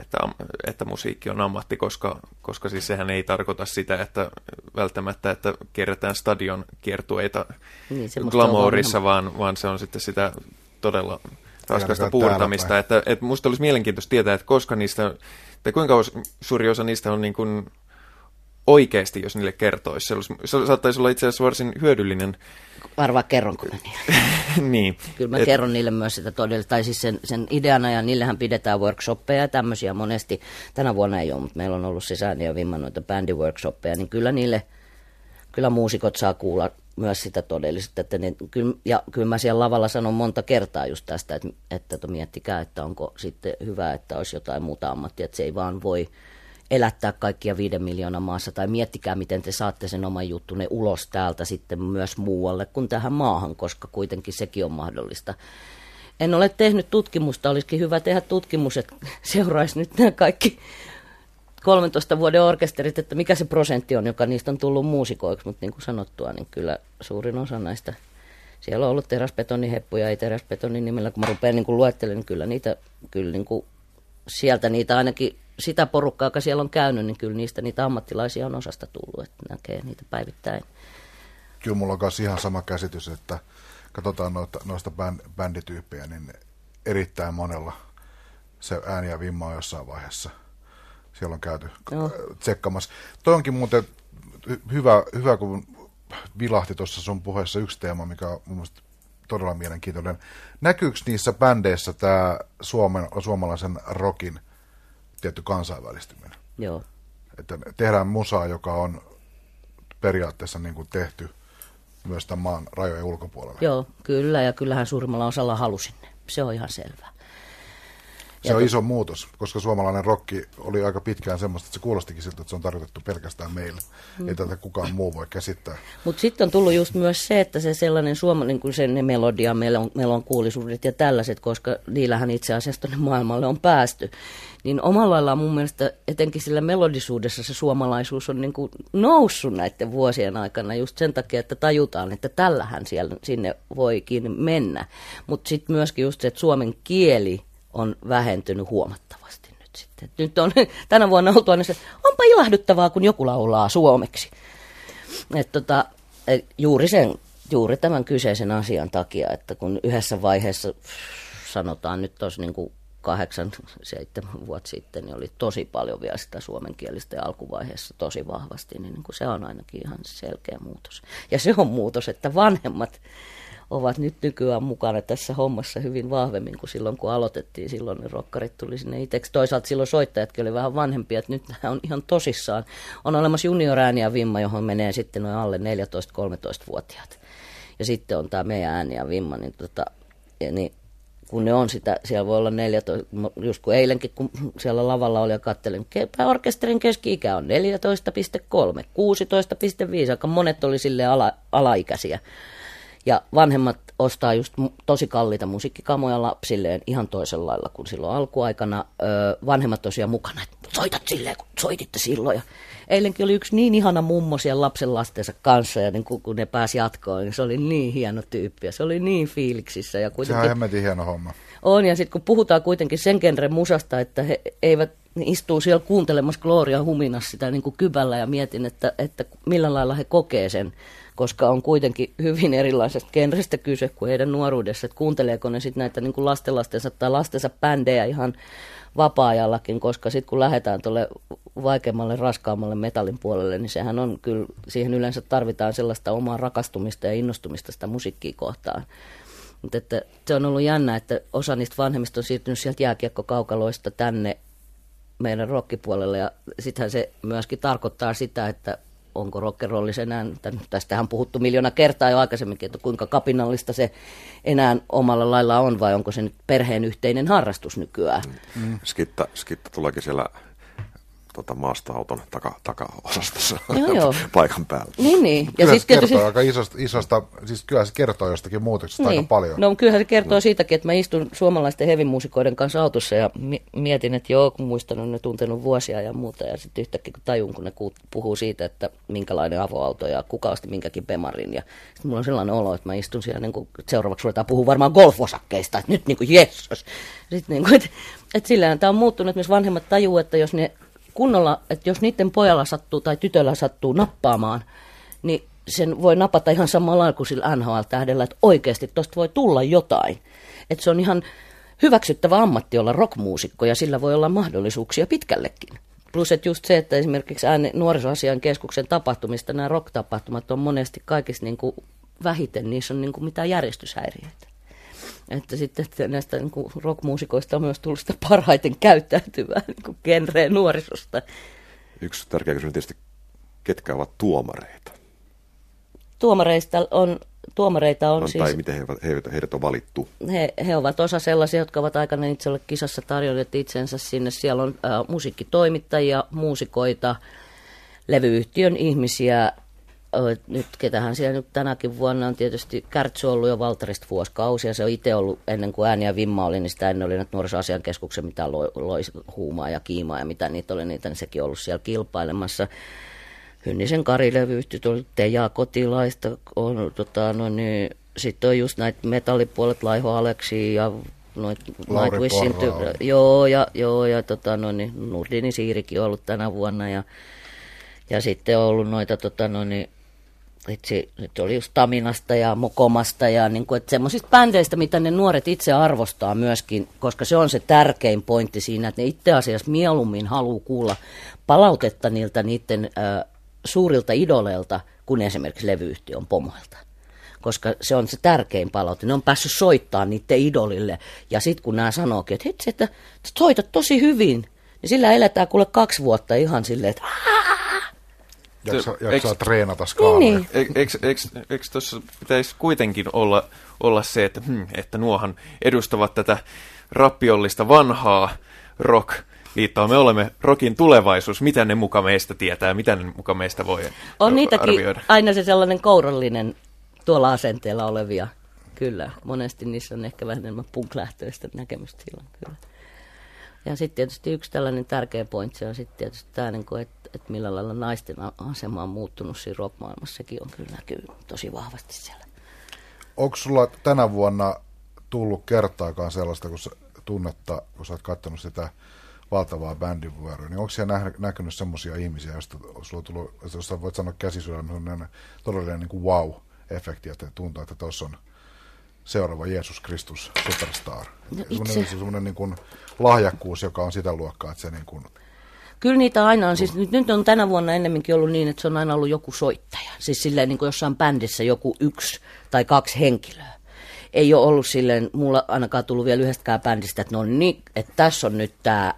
että, että musiikki on ammatti, koska, koska siis sehän ei tarkoita sitä, että välttämättä, että kierretään stadion kiertueita niin, glamourissa, vaan, vaan se on sitten sitä todella raskasta puurtamista. Että, että musta olisi mielenkiintoista tietää, että koska niistä, tai kuinka suuri osa niistä on niin kuin oikeasti, jos niille kertoisi. Se, olisi, se saattaisi olla itse asiassa varsin hyödyllinen.
Arvaa kerronko mä
niin. <laughs> niin.
Kyllä mä Et... kerron niille myös sitä todellista, tai siis sen, sen ideana, ja niillähän pidetään workshoppeja ja tämmöisiä monesti. Tänä vuonna ei ole, mutta meillä on ollut sisään ja vimman noita bändiworkshoppeja, niin kyllä niille, kyllä muusikot saa kuulla myös sitä todellisuutta. Että ne, kyllä, ja kyllä mä siellä lavalla sanon monta kertaa just tästä, että, että, että miettikää, että onko sitten hyvä, että olisi jotain muuta ammattia, että se ei vaan voi elättää kaikkia viiden miljoonan maassa, tai miettikää, miten te saatte sen oman juttunne ulos täältä sitten myös muualle kuin tähän maahan, koska kuitenkin sekin on mahdollista. En ole tehnyt tutkimusta, olisikin hyvä tehdä tutkimus, että <laughs> seuraisi nyt nämä kaikki 13 vuoden orkesterit, että mikä se prosentti on, joka niistä on tullut muusikoiksi, mutta niin kuin sanottua, niin kyllä suurin osa näistä, siellä on ollut teräsbetoniheppuja, ei teräsbetonin nimellä, kun mä rupean niin luettelemaan, niin kyllä niitä, kyllä niin kuin sieltä niitä ainakin sitä porukkaa, joka siellä on käynyt, niin kyllä niistä niitä ammattilaisia on osasta tullut, että näkee niitä päivittäin.
Kyllä mulla on myös ihan sama käsitys, että katsotaan noita, noista bändityyppejä, niin erittäin monella se ääni ja vimma on jossain vaiheessa – siellä on käyty no. tsekkaamassa. Toi onkin muuten hyvä, hyvä, kun vilahti tuossa sun puheessa yksi teema, mikä on mun mielestä todella mielenkiintoinen. Näkyykö niissä bändeissä tämä suomalaisen rokin tietty kansainvälistyminen?
Joo.
Että tehdään musaa, joka on periaatteessa niin kuin tehty myös tämän maan rajojen ulkopuolella.
Joo, kyllä, ja kyllähän suurimmalla osalla halusinne. Se on ihan selvää.
Se on iso muutos, koska suomalainen rokki oli aika pitkään semmoista, että se kuulostikin siltä, että se on tarkoitettu pelkästään meille. Mm. Ei tätä kukaan muu voi käsittää.
Mutta sitten on tullut just myös se, että se sellainen suomalainen, kuin se ne melodia, melon, melonkuulisuudet ja tällaiset, koska niillähän itse asiassa tuonne maailmalle on päästy. Niin omalla laillaan mun mielestä etenkin sillä melodisuudessa se suomalaisuus on niin kuin noussut näiden vuosien aikana just sen takia, että tajutaan, että tällähän siellä, sinne voikin mennä. Mutta sitten myöskin just se, että suomen kieli on vähentynyt huomattavasti nyt sitten. Nyt on <laughs> tänä vuonna oltu aina se, onpa ilahduttavaa, kun joku laulaa suomeksi. Et tota, et juuri, sen, juuri tämän kyseisen asian takia, että kun yhdessä vaiheessa sanotaan nyt tuossa niin kuin kahdeksan, seitsemän vuotta sitten, niin oli tosi paljon vielä sitä suomenkielistä ja alkuvaiheessa tosi vahvasti, niin, niin kuin se on ainakin ihan selkeä muutos. Ja se on muutos, että vanhemmat ovat nyt nykyään mukana tässä hommassa hyvin vahvemmin kuin silloin, kun aloitettiin. Silloin ne rokkarit tuli sinne itseksi. Toisaalta silloin soittajatkin oli vähän vanhempia, että nyt nämä on ihan tosissaan. On olemassa juniorääni ja vimma, johon menee sitten noin alle 14-13-vuotiaat. Ja sitten on tämä meidän ääni ja vimma, niin, tota, niin kun ne on sitä, siellä voi olla 14, just kun eilenkin, kun siellä lavalla oli ja kattelin, orkesterin keski-ikä on 14,3, 16,5, aika monet oli sille ala, alaikäisiä. Ja vanhemmat ostaa just tosi kalliita musiikkikamoja lapsilleen ihan toisella lailla kuin silloin alkuaikana. Öö, vanhemmat tosiaan mukana, että soitat silleen, kun soititte silloin. Ja eilenkin oli yksi niin ihana mummo siellä lapsen lastensa kanssa ja niin kun, kun ne pääsi jatkoon, niin se oli niin hieno tyyppi ja se oli niin fiiliksissä. Ja
kuitenkin... Sehän on hemmetin hieno homma.
On, ja sitten kun puhutaan kuitenkin sen genren musasta, että he eivät ne istuu siellä kuuntelemassa Gloria huminassa sitä niin kuin kypällä ja mietin, että, että millä lailla he kokee sen koska on kuitenkin hyvin erilaisesta genrestä kyse kuin heidän nuoruudessa, että kuunteleeko ne sitten näitä niin kuin lastenlastensa tai lastensa bändejä ihan vapaa-ajallakin, koska sitten kun lähdetään tuolle vaikeammalle, raskaammalle metallin puolelle, niin sehän on kyllä, siihen yleensä tarvitaan sellaista omaa rakastumista ja innostumista sitä musiikkia kohtaan. Mutta että se on ollut jännä, että osa niistä vanhemmista on siirtynyt sieltä jääkiekkokaukaloista tänne meidän rockipuolelle ja sittenhän se myöskin tarkoittaa sitä, että onko rock'n'rollis enää, tästähän on puhuttu miljoona kertaa jo aikaisemminkin, että kuinka kapinallista se enää omalla lailla on, vai onko se nyt perheen yhteinen harrastus nykyään.
Mm. Skitta, skitta tuleekin siellä tota, maasta-auton taka, takaosastossa
joo, <laughs> joo.
paikan päällä.
Niin, niin.
Ja kyllä siis se kertoo tietysti... aika isosta, isosta, siis kyllä se kertoo jostakin muutoksesta niin. aika paljon.
No kyllähän se kertoo mm. siitäkin, että mä istun suomalaisten hevimuusikoiden kanssa autossa ja mietin, että joo, kun muistanut ne tuntenut vuosia ja muuta. Ja sitten yhtäkkiä kun tajun, kun ne puhuu siitä, että minkälainen avoauto ja kuka osti minkäkin Bemarin. Ja sitten mulla on sellainen olo, että mä istun siellä, niin kuin, seuraavaksi ruvetaan puhua varmaan golfosakkeista, että nyt niin kuin jessos. Sitten niin kuin, että, että sillä tämä on muuttunut, että myös vanhemmat tajuu, että jos ne kunnolla, että jos niiden pojalla sattuu tai tytöllä sattuu nappaamaan, niin sen voi napata ihan samalla kuin sillä NHL-tähdellä, että oikeasti tuosta voi tulla jotain. Että se on ihan hyväksyttävä ammatti olla rockmuusikko ja sillä voi olla mahdollisuuksia pitkällekin. plus että just se, että esimerkiksi ääne, nuorisoasian keskuksen tapahtumista, nämä rock-tapahtumat on monesti kaikissa niin kuin vähiten, niissä on niin kuin mitään järjestyshäiriöitä. Että sitten että näistä niin kuin rockmuusikoista on myös tullut sitä parhaiten käyttäytyvää niin kuin genreä nuorisosta.
Yksi tärkeä kysymys on tietysti, ketkä ovat tuomareita?
Tuomareista on, tuomareita on,
on
siis...
Tai miten he, he, heidät on valittu?
He, he ovat osa sellaisia, jotka ovat aikana itse ole kisassa tarjonneet itsensä sinne. Siellä on äh, musiikkitoimittajia, muusikoita, levyyhtiön ihmisiä. Nyt ketähän siellä nyt tänäkin vuonna on tietysti Kärtsy ollut jo Valtarista vuosikausia. Se on itse ollut ennen kuin ääni ja vimma oli, niin sitä ennen oli nyt nuorisoasian keskuksen, mitä loi, loi huumaa ja kiimaa ja mitä niitä oli, niitä, niin sekin ollut siellä kilpailemassa. Hynnisen Kari-levyyhtiöt oli Teija Kotilaista, on, tota, no niin, sitten on just näitä metallipuolet, Laiho Aleksi ja noit Nightwishin
on.
Joo, ja, joo, ja tota, no, niin, Nurdini Siirikin on ollut tänä vuonna. Ja, ja sitten on ollut noita, tota, no, niin, itse, nyt oli just Taminasta ja Mokomasta ja niin kuin, että semmoisista bändeistä, mitä ne nuoret itse arvostaa myöskin, koska se on se tärkein pointti siinä, että ne itse asiassa mieluummin haluaa kuulla palautetta niiltä niiden äh, suurilta idoleilta kuin esimerkiksi levyyhtiön pomoilta koska se on se tärkein palaute. Ne on päässyt soittaa niiden idolille. Ja sitten kun nämä sanookin, että hitsi, että soitat tosi hyvin, niin sillä eletään kuule kaksi vuotta ihan silleen, että
Jaksaa
eiks-
treenata skaaleja.
Niin,
Eikö eikö tuossa pitäisi kuitenkin olla, olla se, että, hmm, että nuohan edustavat tätä rappiollista vanhaa rock liittoa. Me olemme rockin tulevaisuus. Mitä ne muka meistä tietää? Mitä ne muka meistä voi
on niitäkin
arvioida?
aina se sellainen kourallinen tuolla asenteella olevia. Kyllä, monesti niissä on ehkä vähän enemmän punk-lähtöistä näkemystä silloin, kyllä. Ja sitten tietysti yksi tällainen tärkeä pointti on sitten tietysti tämä, niin että, että millä lailla naisten asema on muuttunut siinä rock-maailmassa. Sekin on kyllä näkyy tosi vahvasti siellä.
Onko sulla tänä vuonna tullut kertaakaan sellaista kun sä, tunnetta, kun sä oot katsonut sitä valtavaa bändivuoroa, niin onko siellä nä- näkynyt semmoisia ihmisiä, joista sulla on tullut, jos voit sanoa käsisydämen, todellinen niin kuin wow-efekti, että tuntuu, että tuossa on seuraava Jeesus Kristus superstar.
No
semmoinen,
itse-
semmoinen niin kuin lahjakkuus, joka on sitä luokkaa, että se niin kuin,
Kyllä niitä aina on, siis nyt, nyt on tänä vuonna ennemminkin ollut niin, että se on aina ollut joku soittaja. Siis silleen niin kuin jossain bändissä joku yksi tai kaksi henkilöä. Ei ole ollut silleen, mulla ainakaan tullut vielä yhdestäkään bändistä, että no niin, että tässä on nyt tämä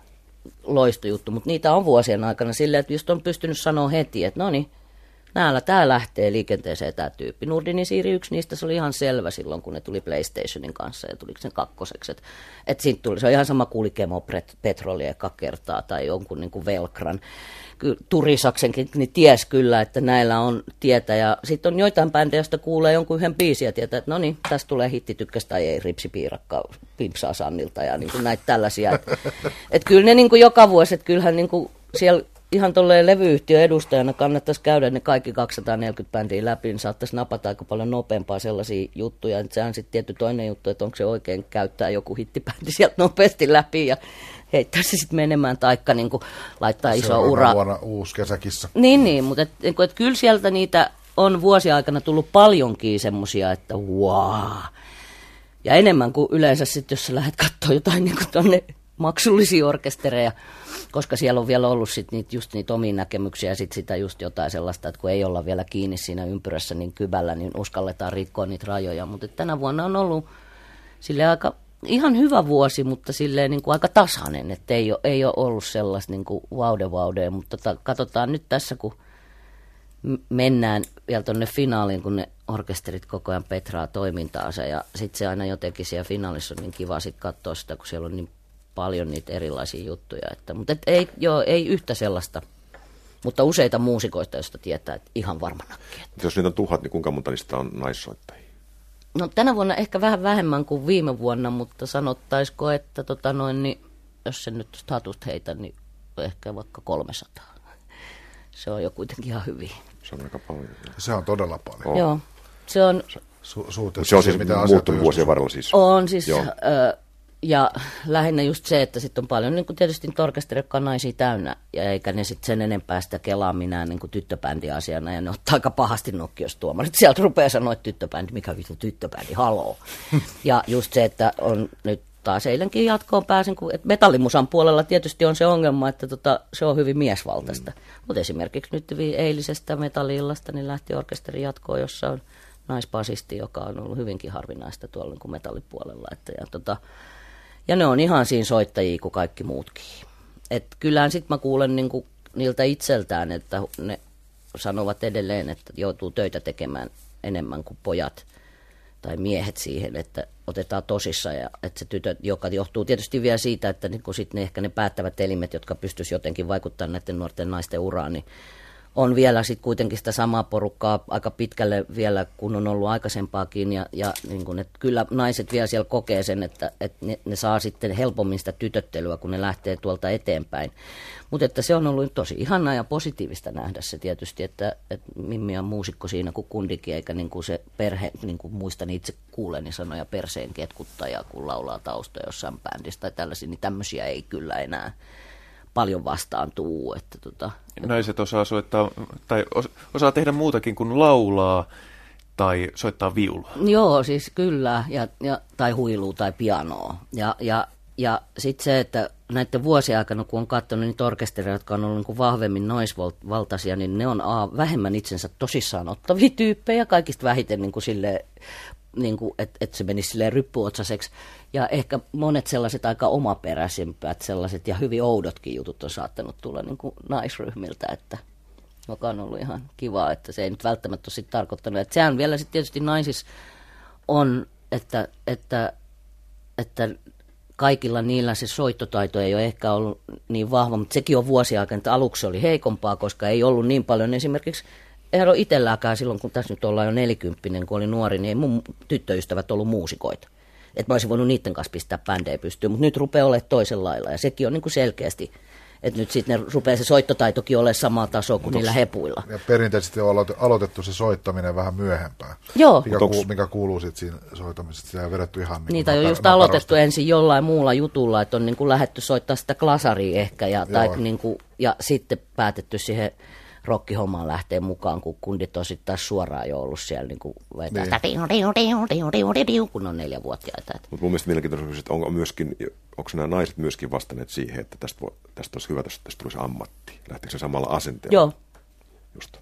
loistojuttu, mutta niitä on vuosien aikana silleen, että just on pystynyt sanoa heti, että no niin, Näillä tämä lähtee liikenteeseen tämä tyyppi. Nurdinin Siiri yksi niistä, se oli ihan selvä silloin, kun ne tuli PlayStationin kanssa ja tuliko sen kakkoseksi. Että et siitä tuli, se on ihan sama kuin Kemo Petroli eka kertaa tai jonkun niin kuin Velkran. Turisaksenkin, niin ties kyllä, että näillä on tietä. Ja sitten on joitain bändejä, joista kuulee jonkun yhden biisin ja tietää, että no niin, tästä tulee hitti tykkäs tai ei, ripsipiirakka, pimpsaa Sannilta ja niin kuin näitä tällaisia. Että et kyllä ne niin kuin joka vuosi, että kyllähän niin kuin siellä ihan tolleen levyyhtiön edustajana kannattaisi käydä ne kaikki 240 bändiä läpi, niin saattaisi napata aika paljon nopeampaa sellaisia juttuja. Et sehän sitten tietty toinen juttu, että onko se oikein käyttää joku hittibändi <laughs> sieltä nopeasti läpi ja heittää se sitten menemään, taikka niin laittaa iso
seuraavana
ura.
vuonna uusi kesäkissa.
Niin, niin, mutta et, et, et kyllä sieltä niitä on vuosien aikana tullut paljonkin semmosia, että wow. Ja enemmän kuin yleensä sitten, jos sä lähdet katsoa jotain niin kuin tonne maksullisia orkestereja, koska siellä on vielä ollut sit niitä, just niitä omia näkemyksiä ja sit sitä just jotain sellaista, että kun ei olla vielä kiinni siinä ympyrässä niin kybällä, niin uskalletaan rikkoa niitä rajoja. Mutta tänä vuonna on ollut sille aika ihan hyvä vuosi, mutta silleen niin kuin aika tasainen, että ei ole, ei ole ollut sellaista niin kuin vaude vaude, mutta tota, katsotaan nyt tässä, kun mennään vielä tuonne finaaliin, kun ne orkesterit koko ajan petraa toimintaansa ja sitten se aina jotenkin siellä finaalissa on niin kiva sitten katsoa sitä, kun siellä on niin paljon niitä erilaisia juttuja. Että, mutta et ei, joo, ei yhtä sellaista, mutta useita muusikoista, joista tietää, että ihan varma nakki. että-
Jos niitä on tuhat, niin kuinka monta niistä on naissoittajia?
No tänä vuonna ehkä vähän vähemmän kuin viime vuonna, mutta sanottaisiko, että tota noin, niin, jos sen nyt statut heitä, niin ehkä vaikka 300. Se on jo kuitenkin ihan hyvin.
Se on aika paljon.
Se on todella paljon.
Oh.
Joo, se on,
Su- suhteessa
Se on siis
mitä
muuttunut vuosien varrella siis.
on siis,
Joo.
ö, ja lähinnä just se, että sitten on paljon niin kuin tietysti niitä orkestereja, jotka on naisia täynnä, ja eikä ne sitten sen enempää sitä kelaa minä niin kuin tyttöbändiasiana, ja ne ottaa aika pahasti nokki, jos tuomarit sieltä rupeaa sanoa, että tyttöbändi, mikä vittu tyttöbändi, haloo. <laughs> ja just se, että on nyt taas eilenkin jatkoon pääsin, kun et metallimusan puolella tietysti on se ongelma, että tota, se on hyvin miesvaltaista. Mm. Mutta esimerkiksi nyt eilisestä metallillasta niin lähti orkesterin jatkoon, jossa on naispasisti, joka on ollut hyvinkin harvinaista tuolla niin kuin metallipuolella. Että, ja, tota, ja ne on ihan siinä soittajia kuin kaikki muutkin. Et kyllähän sitten mä kuulen niin kuin niiltä itseltään, että ne sanovat edelleen, että joutuu töitä tekemään enemmän kuin pojat tai miehet siihen, että otetaan tosissaan ja että se tytöt, joka johtuu tietysti vielä siitä, että niin kun sit ne ehkä ne päättävät elimet, jotka pystyisivät jotenkin vaikuttamaan näiden nuorten naisten uraan, niin on vielä sitten kuitenkin sitä samaa porukkaa aika pitkälle vielä, kun on ollut aikaisempaakin. Ja, ja niin kun, että kyllä naiset vielä siellä kokee sen, että, että ne, ne saa sitten helpommin sitä tytöttelyä, kun ne lähtee tuolta eteenpäin. Mutta että se on ollut tosi ihanaa ja positiivista nähdä se tietysti, että, että Mimmi on muusikko siinä kuin kundikin, eikä niin kuin se perhe, niin kuin muistan itse kuuleni sanoja perseen ketkuttaja, kun laulaa tausta jossain bändissä tai tällaisia, niin tämmöisiä ei kyllä enää paljon vastaan tuu. Että tota,
Naiset osaa soittaa, tai osaa tehdä muutakin kuin laulaa tai soittaa viulua.
Joo, siis kyllä, ja, ja, tai huilua tai pianoa. Ja, ja, ja sitten se, että näiden vuosien aikana, kun on katsonut niitä orkestereita, jotka on ollut niin kuin vahvemmin naisvaltaisia, niin ne on a, vähemmän itsensä tosissaan ottavia tyyppejä, kaikista vähiten niin kuin sille niin kuin, että, että se menisi silleen ryppyotsaseksi. Ja ehkä monet sellaiset aika omaperäisimpät sellaiset ja hyvin oudotkin jutut on saattanut tulla niin kuin naisryhmiltä, että joka on ollut ihan kiva, että se ei nyt välttämättä ole tarkoittanut. Että sehän vielä sitten tietysti naisissa on, että, että, että kaikilla niillä se soittotaito ei ole ehkä ollut niin vahva, mutta sekin on vuosia aikana, että aluksi oli heikompaa, koska ei ollut niin paljon esimerkiksi eihän ole itselläkään silloin, kun tässä nyt ollaan jo nelikymppinen, kun oli nuori, niin ei mun tyttöystävät ollut muusikoita. Että mä olisin voinut niiden kanssa pistää bändejä pystyyn, mutta nyt rupeaa olemaan toisen lailla. Ja sekin on niin kuin selkeästi, että nyt sitten rupeaa se soittotaitokin olemaan samaa tasoa kuin niillä hepuilla.
Ja perinteisesti on aloitettu se soittaminen vähän myöhempään.
Joo.
Mikä, kuuluu, mikä kuuluu sitten siinä soittamisesta. Se on vedetty ihan niin
Niitä on just aloitettu ensin jollain muulla jutulla, että on niin kuin lähetty soittaa sitä klasaria ehkä, ja, tai niin kuin, ja sitten päätetty siihen rokkihommaan lähtee mukaan, kun kundit on sitten taas suoraan jo ollut siellä niin kuin vetää niin. kun on neljävuotiaita.
Mutta mun mielestä mielenkiintoista että onko, myöskin, onko nämä naiset myöskin vastanneet siihen, että tästä, voi, tästä olisi hyvä, tästä, tästä tulisi ammatti. Lähteekö se samalla asenteella?
Joo.
Just.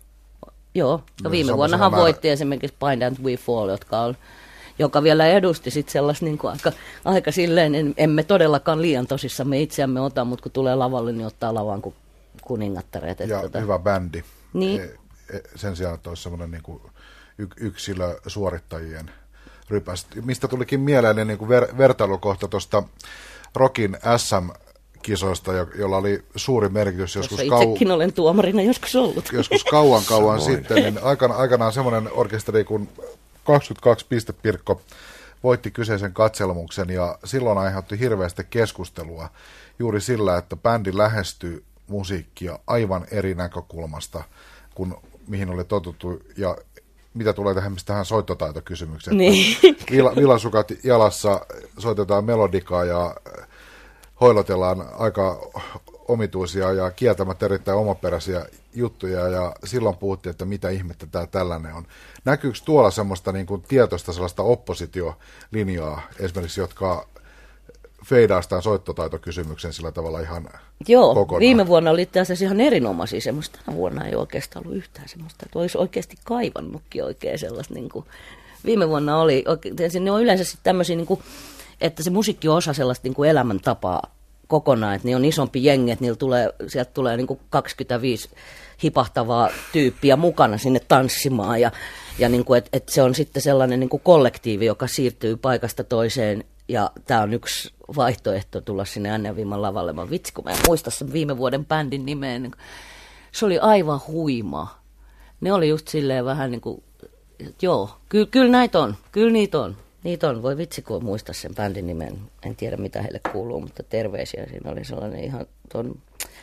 Joo, ja viime vuonnahan määrä... voitti esimerkiksi Bind and We Fall, jotka on joka vielä edusti sitten sellaista niin aika, aika silleen, en, emme todellakaan liian tosissamme itseämme ota, mutta kun tulee lavalle, niin ottaa lavan kuin kuningattareet.
Ja tota... hyvä bändi. Niin. E, e, sen sijaan, että olisi semmoinen niin kuin yksilö suorittajien rypäs. Mistä tulikin mieleen niin kuin ver, vertailukohta tuosta Rokin SM kisoista, jolla oli suuri merkitys
joskus kauan. olen tuomarina joskus ollut.
Joskus kauan kauan sitten, niin aikana, aikanaan semmoinen orkesteri kuin 22 Pirkko voitti kyseisen katselmuksen ja silloin aiheutti hirveästi keskustelua juuri sillä, että bändi lähestyi musiikkia aivan eri näkökulmasta kuin mihin oli totuttu ja mitä tulee tähän, tähän soittotaitokysymykseen. Niin. Vila, vilasukat jalassa soitetaan melodikaa ja hoilotellaan aika omituisia ja kieltämättä erittäin omaperäisiä juttuja ja silloin puhuttiin, että mitä ihmettä tämä tällainen on. Näkyykö tuolla semmoista niin kuin tietoista sellaista oppositiolinjaa esimerkiksi, jotka feidaastaan soittotaitokysymyksen sillä tavalla ihan
Joo,
kokonaan.
viime vuonna oli tässä ihan erinomaisia semmoista. Tänä vuonna ei oikeastaan ollut yhtään semmoista, että olisi oikeasti kaivannutkin oikein sellaista. Niin kuin, viime vuonna oli, ne on yleensä sitten tämmöisiä, niin kuin, että se musiikki on osa sellaista niin kuin elämäntapaa kokonaan, että ne on isompi jengi, että niillä tulee, sieltä tulee niin kuin 25 hipahtavaa tyyppiä mukana sinne tanssimaan ja, ja niin kuin, että, että se on sitten sellainen niin kuin kollektiivi, joka siirtyy paikasta toiseen ja tämä on yksi vaihtoehto tulla sinne NV lavalle. Mä vitsi, kun mä en muista sen viime vuoden bändin nimeen. Niin se oli aivan huima. Ne oli just silleen vähän niin kuin, joo, kyllä, kyllä näitä on, kyllä niitä on. Niitä on, voi vitsi kun muista sen bändin nimen. En tiedä mitä heille kuuluu, mutta terveisiä. Siinä oli sellainen ihan tuon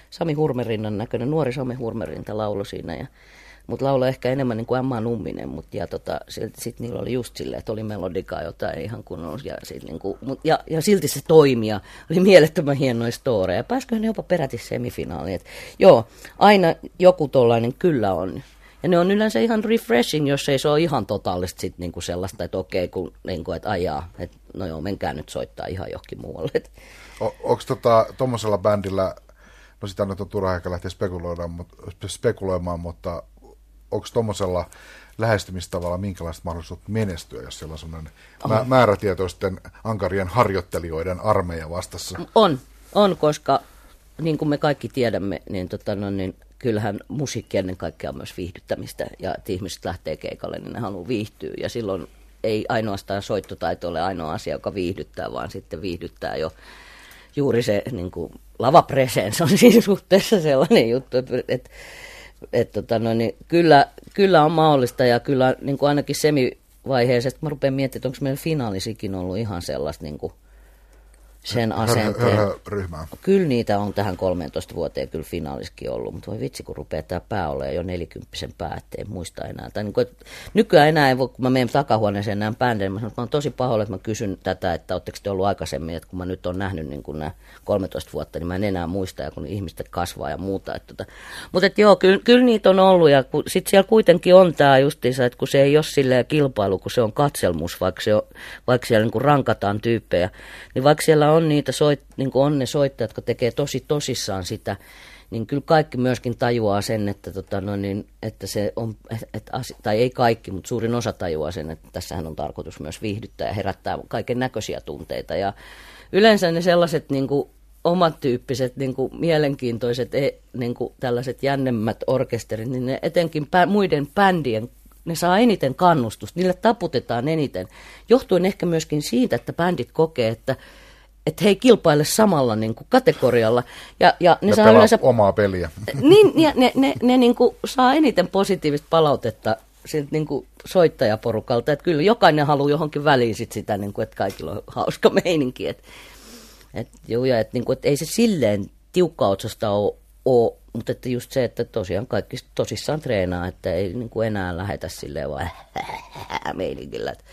Sami Hurmerinnan näköinen, nuori Sami Hurmerinta laulu siinä. Ja mutta laula ehkä enemmän niin kuin Emma Numminen, mutta ja tota, sitten sit niillä oli just silleen, että oli melodikaa jotain ihan kunnolla, ja, sit niin kuin, mut, ja, ja, silti se toimia, oli mielettömän hienoja storeja, ja pääsiköhän ne jopa peräti semifinaaliin, että joo, aina joku tollainen kyllä on, Ja ne on yleensä ihan refreshing, jos ei se ole ihan totaalista sit niinku sellaista, että okei, kun, niinku, että ajaa, että no joo, menkää nyt soittaa ihan johonkin muualle. Et
onko tota, tuommoisella bändillä, no sitä nyt on turha ehkä lähteä spekuloimaan, mutta, spekuloimaan, mutta onko tuommoisella lähestymistavalla minkälaiset mahdollisuudet menestyä, jos siellä on sellainen mä, määrätietoisten ankarien harjoittelijoiden armeija vastassa?
On, on, koska niin kuin me kaikki tiedämme, niin, tota, no, niin kyllähän musiikki ennen kaikkea on myös viihdyttämistä. Ja että ihmiset lähtee keikalle, niin ne haluaa viihtyä. Ja silloin ei ainoastaan soittotaito ole ainoa asia, joka viihdyttää, vaan sitten viihdyttää jo juuri se niin kuin, lavapresens on siinä suhteessa sellainen juttu, että, että tota, no, niin kyllä, kyllä on mahdollista ja kyllä niin kuin ainakin semivaiheessa, että mä rupean miettimään, että onko meillä finaalisikin ollut ihan sellaista niin kuin, sen asenteen.
ryhmää.
Kyllä niitä on tähän 13 vuoteen kyllä finaaliskin ollut, mutta voi vitsi, kun rupeaa tämä pää olemaan jo nelikymppisen pää, ettei muista enää. Tai niin kuin, nykyään enää ei voi, kun mä menen takahuoneeseen näin bändejä, mä sanon, että mä oon tosi pahoilla, että mä kysyn tätä, että oletteko te ollut aikaisemmin, että kun mä nyt on nähnyt niin kuin nämä 13 vuotta, niin mä en enää muista, ja kun ihmiset kasvaa ja muuta. Että tota. Mutta että joo, kyllä, kyllä niitä on ollut, ja sitten siellä kuitenkin on tämä justiinsa, että kun se ei ole silleen kilpailu, kun se on katselmus, vaikka, se on, vaikka siellä niin kuin rankataan tyyppejä, niin vaikka siellä on niitä soit, niin kuin on ne soittajat, jotka tekee tosi tosissaan sitä, niin kyllä kaikki myöskin tajuaa sen, että, tota, no niin, että se on, et, asi, tai ei kaikki, mutta suurin osa tajuaa sen, että tässähän on tarkoitus myös viihdyttää ja herättää kaiken näköisiä tunteita. Ja yleensä ne sellaiset niin kuin, omat tyyppiset niin kuin, mielenkiintoiset e, niin kuin, tällaiset jännemmät orkesterit, niin ne etenkin pä, muiden bändien ne saa eniten kannustusta, niille taputetaan eniten. Johtuen ehkä myöskin siitä, että bändit kokee, että että he ei kilpaile samalla niin kuin kategorialla. Ja, ja ne,
Ne
saa yleensä,
omaa peliä.
niin, ja ne, ne, ne niin kuin saa eniten positiivista palautetta siltä niin kuin soittajaporukalta. Että kyllä jokainen haluaa johonkin väliin sit sitä, niin kuin, että kaikilla on hauska <laughs> meininki. Että et, joo, ja että, niin kuin, että ei se silleen tiukkaotsasta ole, ole, mutta että just se, että tosiaan kaikki tosissaan treenaa, että ei niin kuin enää lähetä silleen vaan <laughs> meininkillä. Että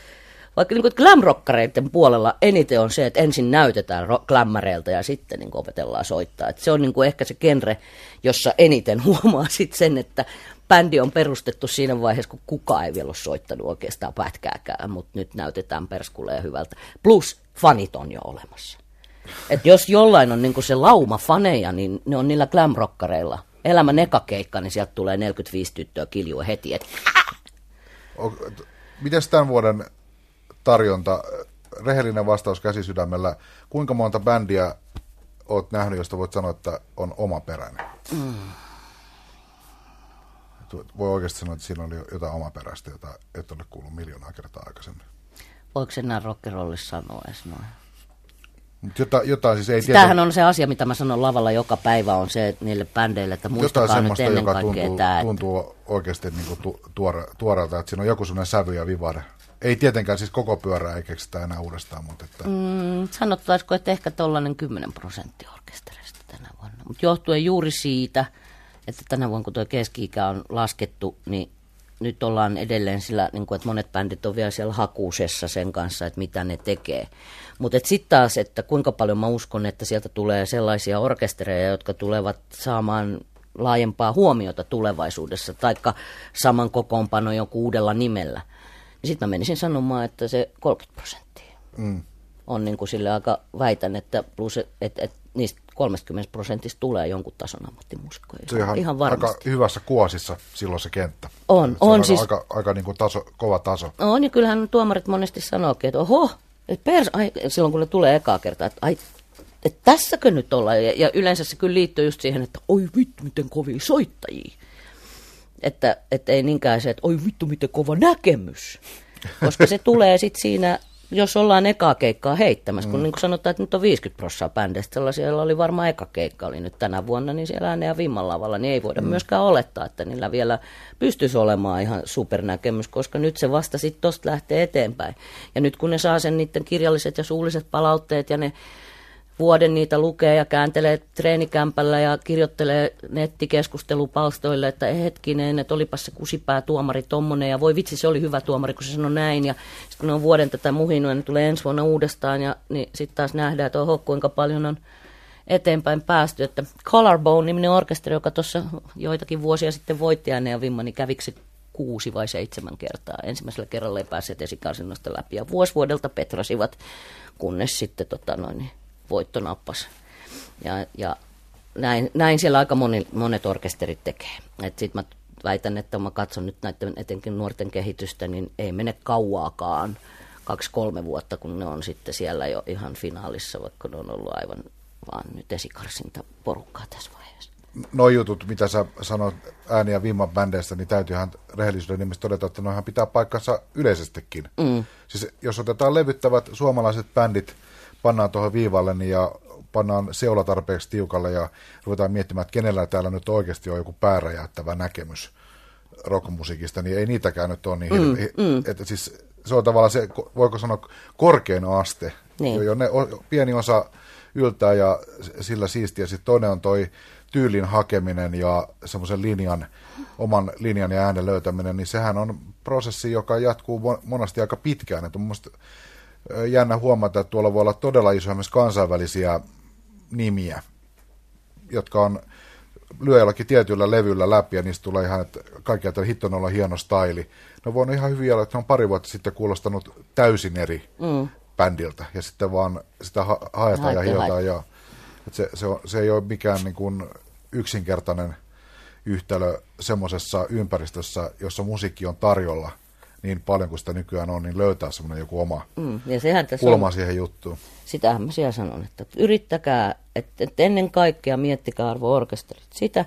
vaikka niin glamrockareiden puolella eniten on se, että ensin näytetään glammareilta ja sitten niin opetellaan soittaa. Et se on niin ehkä se genre, jossa eniten <laughs> huomaa sit sen, että bändi on perustettu siinä vaiheessa, kun kukaan ei vielä ole soittanut oikeastaan pätkääkään, mutta nyt näytetään perskuleen hyvältä. Plus fanit on jo olemassa. Et jos jollain on niin se lauma faneja, niin ne on niillä glamrockareilla. Elämän eka keikka, niin sieltä tulee 45 tyttöä kiljua heti, että
Miten tämän vuoden tarjonta, rehellinen vastaus käsisydämellä, kuinka monta bändiä oot nähnyt, josta voit sanoa, että on omaperäinen? Mm. Voi oikeasti sanoa, että siinä oli jotain omaperäistä, jota et ole kuullut miljoonaa kertaa aikaisemmin.
voiko se enää rockerollissa sanoa edes noin?
Mutta jotain, siis ei
Tämähän on se asia, mitä mä sanon lavalla joka päivä, on se että niille bändeille, että muistakaa nyt ennen
joka
kaikkea
tuntuu,
tämä. että-
tuntuu oikeasti niin kuin tu, tuore, tuoreelta, että siinä on joku sellainen sävy ja vivare. Ei tietenkään siis koko pyörää ei keksitä enää uudestaan, mutta että, mm.
Sanottaisiko, että ehkä tuollainen 10 prosenttia orkestereista tänä vuonna. Mutta johtuen juuri siitä, että tänä vuonna kun tuo keski-ikä on laskettu, niin nyt ollaan edelleen sillä, niin kuin, että monet bändit on vielä siellä hakuusessa sen kanssa, että mitä ne tekee. Mutta sitten taas, että kuinka paljon mä uskon, että sieltä tulee sellaisia orkestereja, jotka tulevat saamaan laajempaa huomiota tulevaisuudessa, taikka saman kokoonpano joku uudella nimellä. Sitten mä menisin sanomaan, että se 30 prosenttia
mm.
on niin kuin sille aika, väitän, että plus, että et, niistä 30 prosentista tulee jonkun tason ammattimuusikkoja.
se on ihan,
ihan
aika
varmasti.
hyvässä kuosissa silloin se kenttä.
On,
se
on
aika,
siis-
aika, aika niin kuin taso, kova taso.
On, ja kyllähän tuomarit monesti sanookin, että oho, et pers, ai, silloin kun ne tulee ekaa kertaa, että ai, että tässäkö nyt ollaan. Ja, ja yleensä se kyllä liittyy just siihen, että oi vittu, miten kovia soittajia. Että, että ei niinkään se, että oi vittu, miten kova näkemys. Koska se tulee sitten siinä, jos ollaan ekaa keikkaa heittämässä, kun niin kuin sanotaan, että nyt on 50 prosenttia bändeistä, sellaisia, joilla oli varmaan eka keikka, oli nyt tänä vuonna, niin siellä ääneen ja vimman lavalla, niin ei voida mm. myöskään olettaa, että niillä vielä pystyisi olemaan ihan supernäkemys, koska nyt se vasta sitten tosta lähtee eteenpäin. Ja nyt kun ne saa sen niiden kirjalliset ja suulliset palautteet ja ne vuoden niitä lukee ja kääntelee treenikämpällä ja kirjoittelee nettikeskustelupalstoille, että hetkinen, että olipas se kusipää tuomari tommonen ja voi vitsi, se oli hyvä tuomari, kun se sanoi näin. Ja sitten kun ne on vuoden tätä muhinut ja ne tulee ensi vuonna uudestaan ja niin sitten taas nähdään, että oho, kuinka paljon on eteenpäin päästy. Että Collarbone-niminen orkesteri, joka tuossa joitakin vuosia sitten voitti ja vimma, niin käviksi kuusi vai seitsemän kertaa. Ensimmäisellä kerralla ei päässeet esikarsinnosta läpi ja vuosi vuodelta petrasivat, kunnes sitten tota noin, voitto nappasi. Ja, ja näin, näin siellä aika moni, monet orkesterit tekee. Sitten mä väitän, että mä katson nyt näiden etenkin nuorten kehitystä, niin ei mene kauaakaan kaksi-kolme vuotta, kun ne on sitten siellä jo ihan finaalissa, vaikka ne on ollut aivan vaan nyt esikarsinta porukkaa tässä vaiheessa.
No jutut, mitä sä sanoit ääni- ja vimman bändeistä, niin täytyyhän rehellisyyden nimessä todeta, että noihan pitää paikkansa yleisestikin. Mm. Siis jos otetaan levyttävät suomalaiset bändit, pannaan tuohon viivalle niin ja pannaan seula tarpeeksi tiukalle ja ruvetaan miettimään, että kenellä täällä nyt oikeasti on joku pääräjäyttävä näkemys rockmusiikista, niin ei niitäkään nyt ole niin mm, mm. Että siis se on tavallaan se, voiko sanoa, korkein aste, niin. jo ne, pieni osa yltää ja sillä siistiä. Sitten toinen on toi tyylin hakeminen ja semmoisen linjan, oman linjan ja äänen löytäminen, niin sehän on prosessi, joka jatkuu monesti aika pitkään. Että jännä huomata, että tuolla voi olla todella isoja myös kansainvälisiä nimiä, jotka on lyö jollakin tietyllä levyllä läpi ja niistä tulee ihan, että kaikki että hitto olla hieno staili. No voi ihan hyvin olla, että ne on pari vuotta sitten kuulostanut täysin eri mm. bändiltä ja sitten vaan sitä ha- haetaan ja hiotaan. Ja, että se, se, on, se ei ole mikään niin kuin yksinkertainen yhtälö semmoisessa ympäristössä, jossa musiikki on tarjolla – niin paljon kuin sitä nykyään on, niin löytää semmoinen joku oma mm, ja sehän tässä kulma on, siihen juttuun.
Sitähän mä siellä sanon, että yrittäkää, että, että ennen kaikkea miettikää arvo-orkesterit sitä,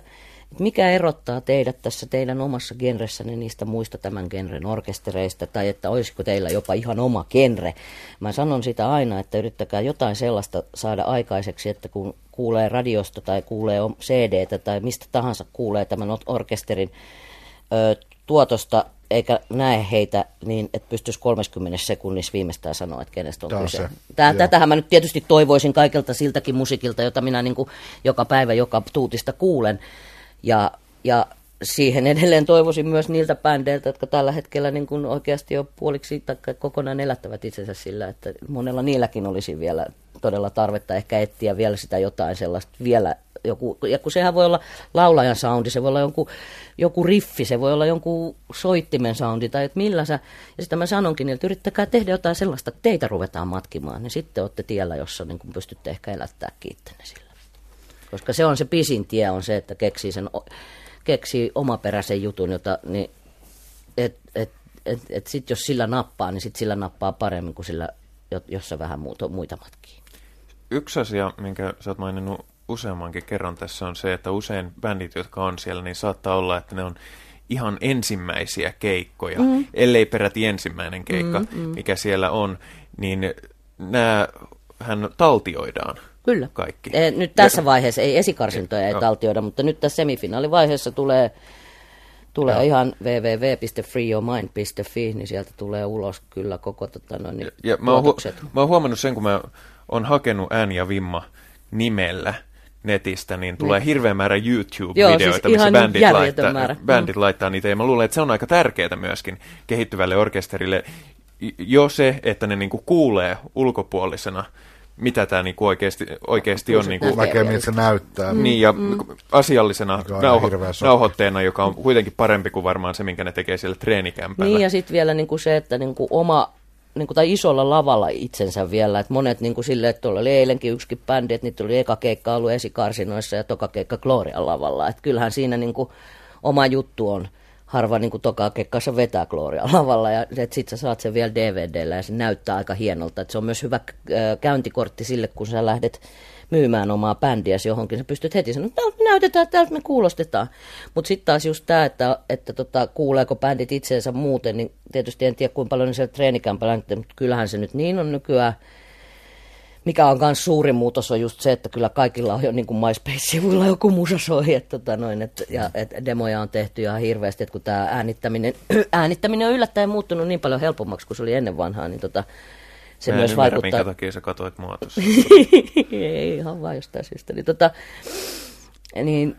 että mikä erottaa teidät tässä teidän omassa genressänne niistä muista tämän genren orkestereista, tai että olisiko teillä jopa ihan oma genre. Mä sanon sitä aina, että yrittäkää jotain sellaista saada aikaiseksi, että kun kuulee radiosta tai kuulee CDtä tai mistä tahansa kuulee tämän orkesterin ö, tuotosta eikä näe heitä niin, että pystyisi 30 sekunnissa viimeistään sanoa, että kenestä on kyse. Tää, tätähän mä nyt tietysti toivoisin kaikilta siltäkin musiikilta, jota minä niin kuin joka päivä, joka tuutista kuulen. Ja, ja siihen edelleen toivoisin myös niiltä bändeiltä, jotka tällä hetkellä niin kuin oikeasti jo puoliksi tai kokonaan elättävät itsensä sillä, että monella niilläkin olisi vielä todella tarvetta ehkä etsiä vielä sitä jotain sellaista vielä joku, ja kun sehän voi olla laulajan soundi, se voi olla jonkun, joku riffi, se voi olla jonkun soittimen soundi, tai että millä sä, ja sitä mä sanonkin, että yrittäkää tehdä jotain sellaista, että teitä ruvetaan matkimaan, niin sitten olette tiellä, jossa niin kun pystytte ehkä elättää kiittenne sillä. Koska se on se pisin tie, on se, että keksii, sen, keksii omaperäisen jutun, jota, niin, et, et, et, et sit jos sillä nappaa, niin sit sillä nappaa paremmin kuin sillä, jossa vähän muuta, muita matkii.
Yksi asia, minkä sä oot maininnut useammankin kerran tässä on se, että usein bändit, jotka on siellä, niin saattaa olla, että ne on ihan ensimmäisiä keikkoja, mm. ellei peräti ensimmäinen keikka, mm, mm. mikä siellä on, niin nämä hän taltioidaan.
Kyllä.
Kaikki.
E, nyt tässä ja, vaiheessa ei esikarsintoja ei no. taltioida, mutta nyt tässä semifinaalivaiheessa tulee, tulee ja. ihan www.freeyourmind.fi, niin sieltä tulee ulos kyllä koko tota, noin, ja, ja
mä, oon hu- mä oon huomannut sen, kun mä oon hakenut ääni ja vimma nimellä, netistä, niin tulee niin. hirveä määrä YouTube-videoita, Joo, siis missä bändit, laittaa, määrä. bändit mm. laittaa niitä. Ja mä luulen, että se on aika tärkeää myöskin kehittyvälle orkesterille. Jo se, että ne niinku kuulee ulkopuolisena, mitä tämä niinku oikeasti, oikeasti on. Niinku,
näkee, miltä se näyttää.
Niin, ja mm. asiallisena nauho, nauhoitteena, joka on kuitenkin parempi kuin varmaan se, minkä ne tekee siellä treenikämpällä.
Niin, ja sitten vielä niinku se, että niinku oma niin kuin, tai isolla lavalla itsensä vielä. Että monet niin kuin silleen, että tuolla oli eilenkin yksikin bändi, että niitä oli eka keikka ollut esikarsinoissa ja toka keikka Glorian lavalla. Että kyllähän siinä niin kuin, oma juttu on harva niin kuin toka keikkaassa vetää Gloria <laughs> lavalla ja sitten sä saat sen vielä DVDllä ja se näyttää aika hienolta. Et se on myös hyvä käyntikortti sille, kun sä lähdet myymään omaa bändiäsi johonkin. Sä pystyt heti sanomaan, että me näytetään, täältä me kuulostetaan. Mutta sitten taas just tämä, että, että tota, kuuleeko bändit itseensä muuten, niin tietysti en tiedä kuinka paljon ne siellä treenikämpällä, mutta kyllähän se nyt niin on nykyään. Mikä on myös suuri muutos on just se, että kyllä kaikilla on jo niin kuin MySpace-sivuilla joku musa soi, että, tota noin, että, ja, että demoja on tehty ihan hirveästi, että kun tämä äänittäminen, <clears throat> äänittäminen on yllättäen muuttunut niin paljon helpommaksi kuin se oli ennen vanhaa, niin tota,
se Mä myös ymmärrä, vaikuttaa... minkä takia sä katoit mua <laughs>
Ei ihan vaan jostain syystä. Niin, tota, niin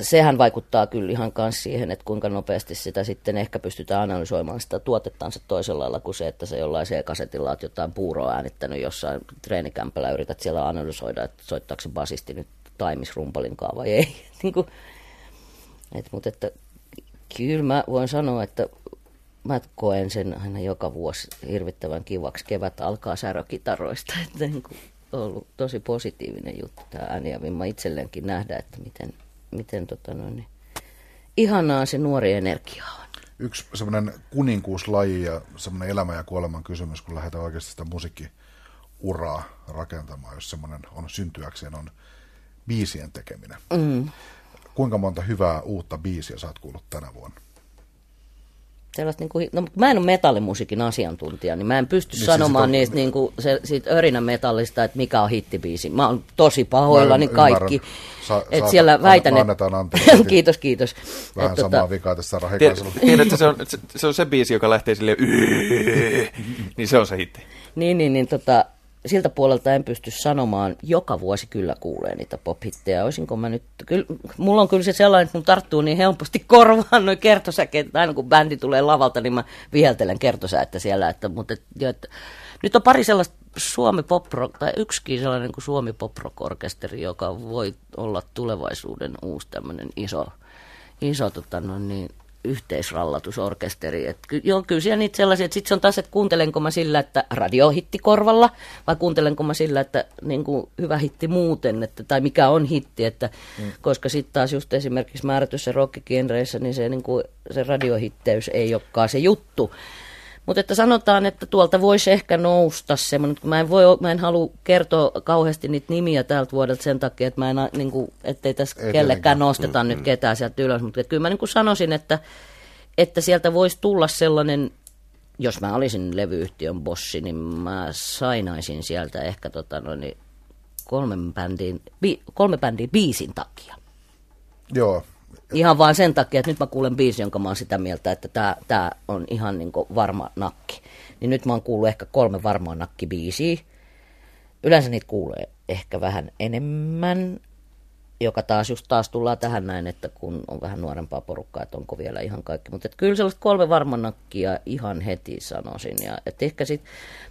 sehän vaikuttaa kyllä ihan myös siihen, että kuinka nopeasti sitä sitten ehkä pystytään analysoimaan sitä tuotettansa toisella lailla kuin se, että se jollain C-kasetilla olet jotain puuroa äänittänyt jossain treenikämpällä, yrität siellä analysoida, että soittaako se basisti nyt taimisrumpalinkaan vai ei. <laughs> niin kuin, et, mutta että kyllä mä voin sanoa, että mä koen sen aina joka vuosi hirvittävän kivaksi. Kevät alkaa särökitaroista, <laughs> että niin kuin ollut tosi positiivinen juttu tämä ääni ja mä itselleenkin nähdä, että miten, miten tota noin, niin ihanaa se nuori energia on.
Yksi semmoinen kuninkuuslaji ja semmoinen elämä ja kuoleman kysymys, kun lähdetään oikeasti sitä musiikkiuraa rakentamaan, jos semmoinen on syntyäkseen, on biisien tekeminen. Mm. Kuinka monta hyvää uutta biisiä sä oot kuullut tänä vuonna?
Sellaista, niin kuin, no, mä en ole metallimusiikin asiantuntija, niin mä en pysty niin sanomaan siis niistä, niin kuin, se, siitä örinä metallista, että mikä on hittibiisi. Mä oon tosi pahoillani kaikki. Sa, et siellä väitän,
annetaan
anteeksi. <laughs> kiitos, kiitos.
Vähän et, tota- samaa tota, vikaa tässä rahikaisella.
Tiedätkö, se on, se, se on se biisi, joka lähtee silleen, <laughs> niin se on se hitti.
Niin, niin, niin tota, siltä puolelta en pysty sanomaan, joka vuosi kyllä kuulee niitä pop-hittejä. Olisinko mä nyt, kyllä, mulla on kyllä se sellainen, että mun tarttuu niin helposti <laughs> korvaan noin kertosäkeet, aina kun bändi tulee lavalta, niin mä viheltelen kertosäettä siellä, että, mutta jo, että, nyt on pari sellaista Suomi pop tai yksikin sellainen kuin Suomi pop orkesteri, joka voi olla tulevaisuuden uusi tämmöinen iso, iso tota, no niin, yhteisrallatusorkesteri. Et ky, joo, kyllä siellä niitä sellaisia, että sitten se on taas, että kuuntelenko mä sillä, että radiohitti korvalla, vai kuuntelenko mä sillä, että niin kuin hyvä hitti muuten, että, tai mikä on hitti, että, mm. koska sitten taas just esimerkiksi määrätyssä rockigenreissä, niin se, niin kuin, se radiohitteys ei olekaan se juttu. Mutta että sanotaan, että tuolta voisi ehkä nousta semmoinen, kun mä en, voi, mä en halua kertoa kauheasti niitä nimiä tältä vuodelta sen takia, että mä en, niin kuin, ettei tässä ei kellekään nosteta mm, nyt mm. ketään sieltä ylös, mutta kyllä mä niin kuin sanoisin, että, että sieltä voisi tulla sellainen, jos mä olisin levyyhtiön bossi, niin mä sainaisin sieltä ehkä tota, no, niin kolmen bändin, bi, kolme bändin biisin takia.
Joo,
Ihan vain sen takia, että nyt mä kuulen biisi, jonka mä oon sitä mieltä, että tämä tää on ihan niin varma nakki. Niin nyt mä oon kuullut ehkä kolme varmaa nakkibiisiä. Yleensä niitä kuulee ehkä vähän enemmän, joka taas just taas tullaan tähän näin, että kun on vähän nuorempaa porukkaa, että onko vielä ihan kaikki. Mutta kyllä sellaista kolme varmanakkia ihan heti sanoisin. Ja, et ehkä sit,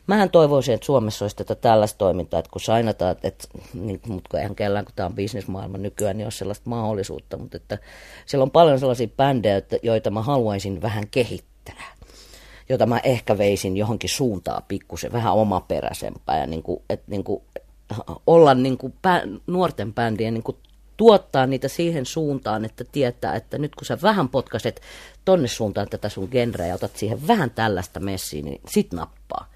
mähän toivoisin, että Suomessa olisi tätä tällaista toimintaa, että kun sainataan, että, niin, mutta eihän kellään, kun tämä on bisnesmaailma nykyään, niin olisi sellaista mahdollisuutta. Mutta että siellä on paljon sellaisia bändejä, joita mä haluaisin vähän kehittää jota mä ehkä veisin johonkin suuntaan pikkusen, vähän omaperäisempää ja niin kuin, että niin kuin, olla niin kuin nuorten bändien niin kuin tuottaa niitä siihen suuntaan, että tietää, että nyt kun sä vähän potkaset tonne suuntaan tätä sun genreä ja otat siihen vähän tällaista messiä, niin sit nappaa.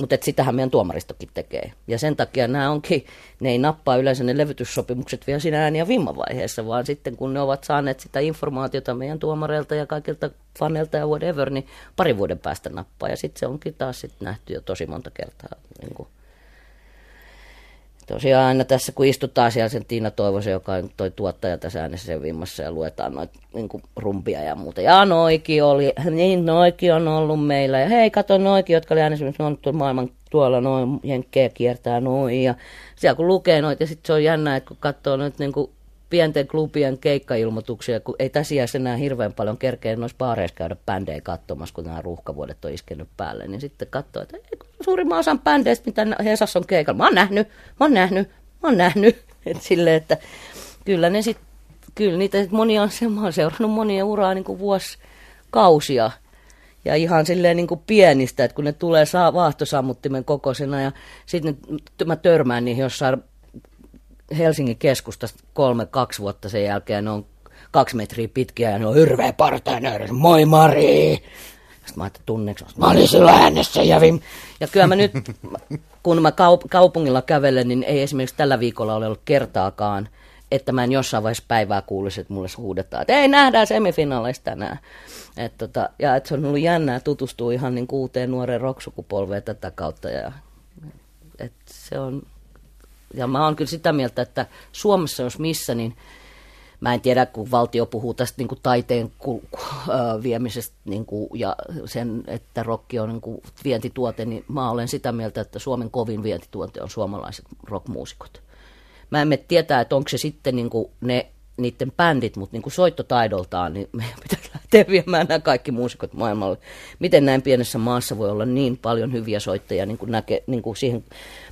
Mutta sitähän meidän tuomaristokin tekee. Ja sen takia nämä onkin, ne ei nappaa yleensä ne levytyssopimukset vielä siinä ääni- ja vimmavaiheessa, vaan sitten kun ne ovat saaneet sitä informaatiota meidän tuomareilta ja kaikilta faneilta ja whatever, niin pari vuoden päästä nappaa. Ja sitten se onkin taas sit nähty jo tosi monta kertaa niin kuin tosiaan aina tässä, kun istutaan siellä sen Tiina Toivosen, joka on toi tuottaja tässä äänessä vimmassa ja luetaan noita niin rumpia ja muuta. Ja Noiki oli, niin Noiki on ollut meillä. Ja hei, kato Noiki, jotka oli äänessä, on maailman tuolla noin, jenkkejä kiertää noin. Ja siellä kun lukee noita, ja sitten se on jännä, että kun katsoo noita niin kuin pienten klubien keikkailmoituksia, kun ei tässä iässä enää hirveän paljon kerkeä noissa baareissa käydä bändejä katsomassa, kun nämä ruuhkavuodet on iskenyt päälle, niin sitten katsoo, että suurimman osan bändeistä, mitä Hesas on keikalla, mä oon nähnyt, mä oon nähnyt, mä oon nähnyt, <laughs> että sille, että kyllä ne sitten, kyllä niitä sit monia on, mä oon seurannut monia uraa niin kuin vuosikausia, ja ihan silleen niin kuin pienistä, että kun ne tulee saa vaahtosammuttimen kokoisena ja sitten mä törmään niihin jossain Helsingin keskustasta kolme, kaksi vuotta sen jälkeen, ne on kaksi metriä pitkiä ja ne on hirveä partainen, moi Mari! Sitten mä ajattelin tunneeksi, mä olin sillä äänessä ja vim. Ja kyllä mä nyt, <laughs> kun mä kaup- kaupungilla kävelen, niin ei esimerkiksi tällä viikolla ole ollut kertaakaan, että mä en jossain vaiheessa päivää kuulisi, että mulle huudetaan, että ei nähdään semifinaaleista tänään. Et tota, ja että se on ollut jännää tutustua ihan niin uuteen nuoreen rocksukupolveen tätä kautta. Ja, et se on, ja mä oon kyllä sitä mieltä, että Suomessa jos missä, niin mä en tiedä, kun valtio puhuu tästä niin kuin taiteen ku, viemisestä niin kuin, ja sen, että rokki on niin kuin vientituote, niin mä olen sitä mieltä, että Suomen kovin vientituote on suomalaiset rockmuusikot. Mä en tietää, että onko se sitten niin kuin ne niiden bändit, mutta niin kuin soittotaidoltaan, niin meidän <laughs> pitäisi lähteä viemään nämä kaikki muusikot maailmalle. Miten näin pienessä maassa voi olla niin paljon hyviä soittajia niin kuin näke, niin kuin siihen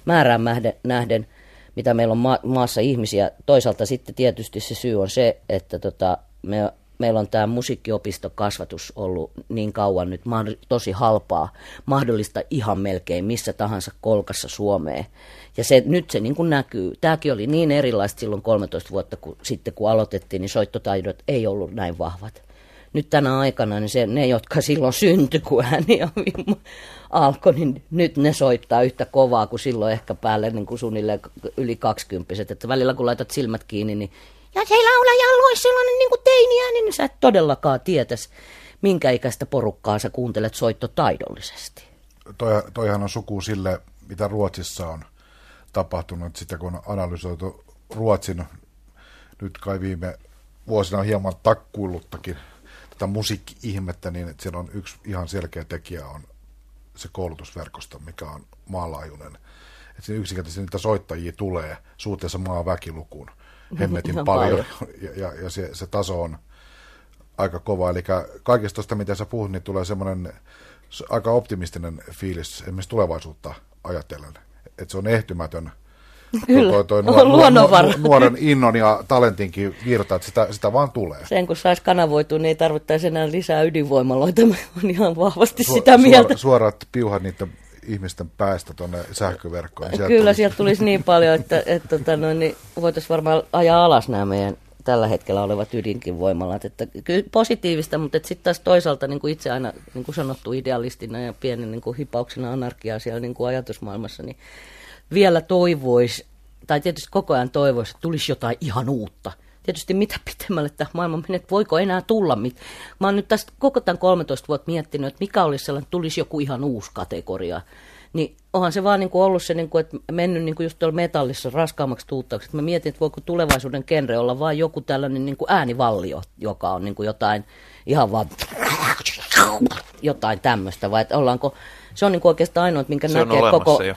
määrään nähden, mitä meillä on ma- maassa ihmisiä. Toisaalta sitten tietysti se syy on se, että tota, me meillä on tämä musiikkiopistokasvatus ollut niin kauan nyt tosi halpaa, mahdollista ihan melkein missä tahansa kolkassa Suomeen. Ja se, nyt se niin kuin näkyy. Tämäkin oli niin erilaista silloin 13 vuotta kun, sitten, kun aloitettiin, niin soittotaidot ei ollut näin vahvat. Nyt tänä aikana niin se, ne, jotka silloin syntyi, kun ääni <laughs> alkoi, niin nyt ne soittaa yhtä kovaa kuin silloin ehkä päälle niin kuin suunnilleen yli kaksikymppiset. Että välillä kun laitat silmät kiinni, niin ja se laulaja olisi sellainen niin kuin teiniä, niin sä et todellakaan tietäisi, minkä ikäistä porukkaa sä kuuntelet soitto taidollisesti.
Toi, toihan on suku sille, mitä Ruotsissa on tapahtunut, sitä kun on analysoitu Ruotsin nyt kai viime vuosina hieman takkuilluttakin tätä musiikki-ihmettä, niin että siellä on yksi ihan selkeä tekijä on se koulutusverkosto, mikä on maanlaajuinen. Että siinä yksinkertaisesti niitä soittajia tulee suhteessa maan väkilukuun hemmetin paljon, paljon. <laughs> ja, ja, ja se, se taso on aika kova. Eli kaikesta tuosta, mitä sä puhut, niin tulee semmoinen aika optimistinen fiilis esimerkiksi tulevaisuutta ajatellen. Että se on ehtymätön
Kyllä, toi, toi nuor, nuor,
nuoren innon ja talentinkin virta, että sitä, sitä vaan tulee.
Sen kun saisi kanavoitua, niin ei tarvittaisi enää lisää ydinvoimaloita. Mä on ihan vahvasti Su, sitä mieltä. Suor,
suorat piuhat niiden ihmisten päästä tuonne sähköverkkoon.
Sieltä Kyllä, tulisi... sieltä tulisi niin paljon, että, että tota, no, niin voitaisiin varmaan ajaa alas nämä meidän tällä hetkellä olevat ydinkin voimalat. Että kyllä positiivista, mutta sitten taas toisaalta niin kuin itse aina niin kuin sanottu idealistina ja pienen niin kuin hipauksena anarkiaa siellä niin kuin ajatusmaailmassa, niin vielä toivoisi, tai tietysti koko ajan toivoisi, että tulisi jotain ihan uutta – tietysti mitä pitemmälle tämä maailma menee, että voiko enää tulla mit. Mä oon nyt tästä koko tämän 13 vuotta miettinyt, että mikä olisi sellainen, tulisi joku ihan uusi kategoria. Niin onhan se vaan niin kuin ollut se, niin kuin, että mennyt niin kuin just tuolla metallissa raskaammaksi tuuttaukseksi. Mä mietin, että voiko tulevaisuuden genre olla vain joku tällainen niin kuin äänivallio, joka on niin kuin jotain ihan vaan jotain tämmöistä, vai että ollaanko se on niin oikeastaan ainoa, minkä se näkee koko... Jo.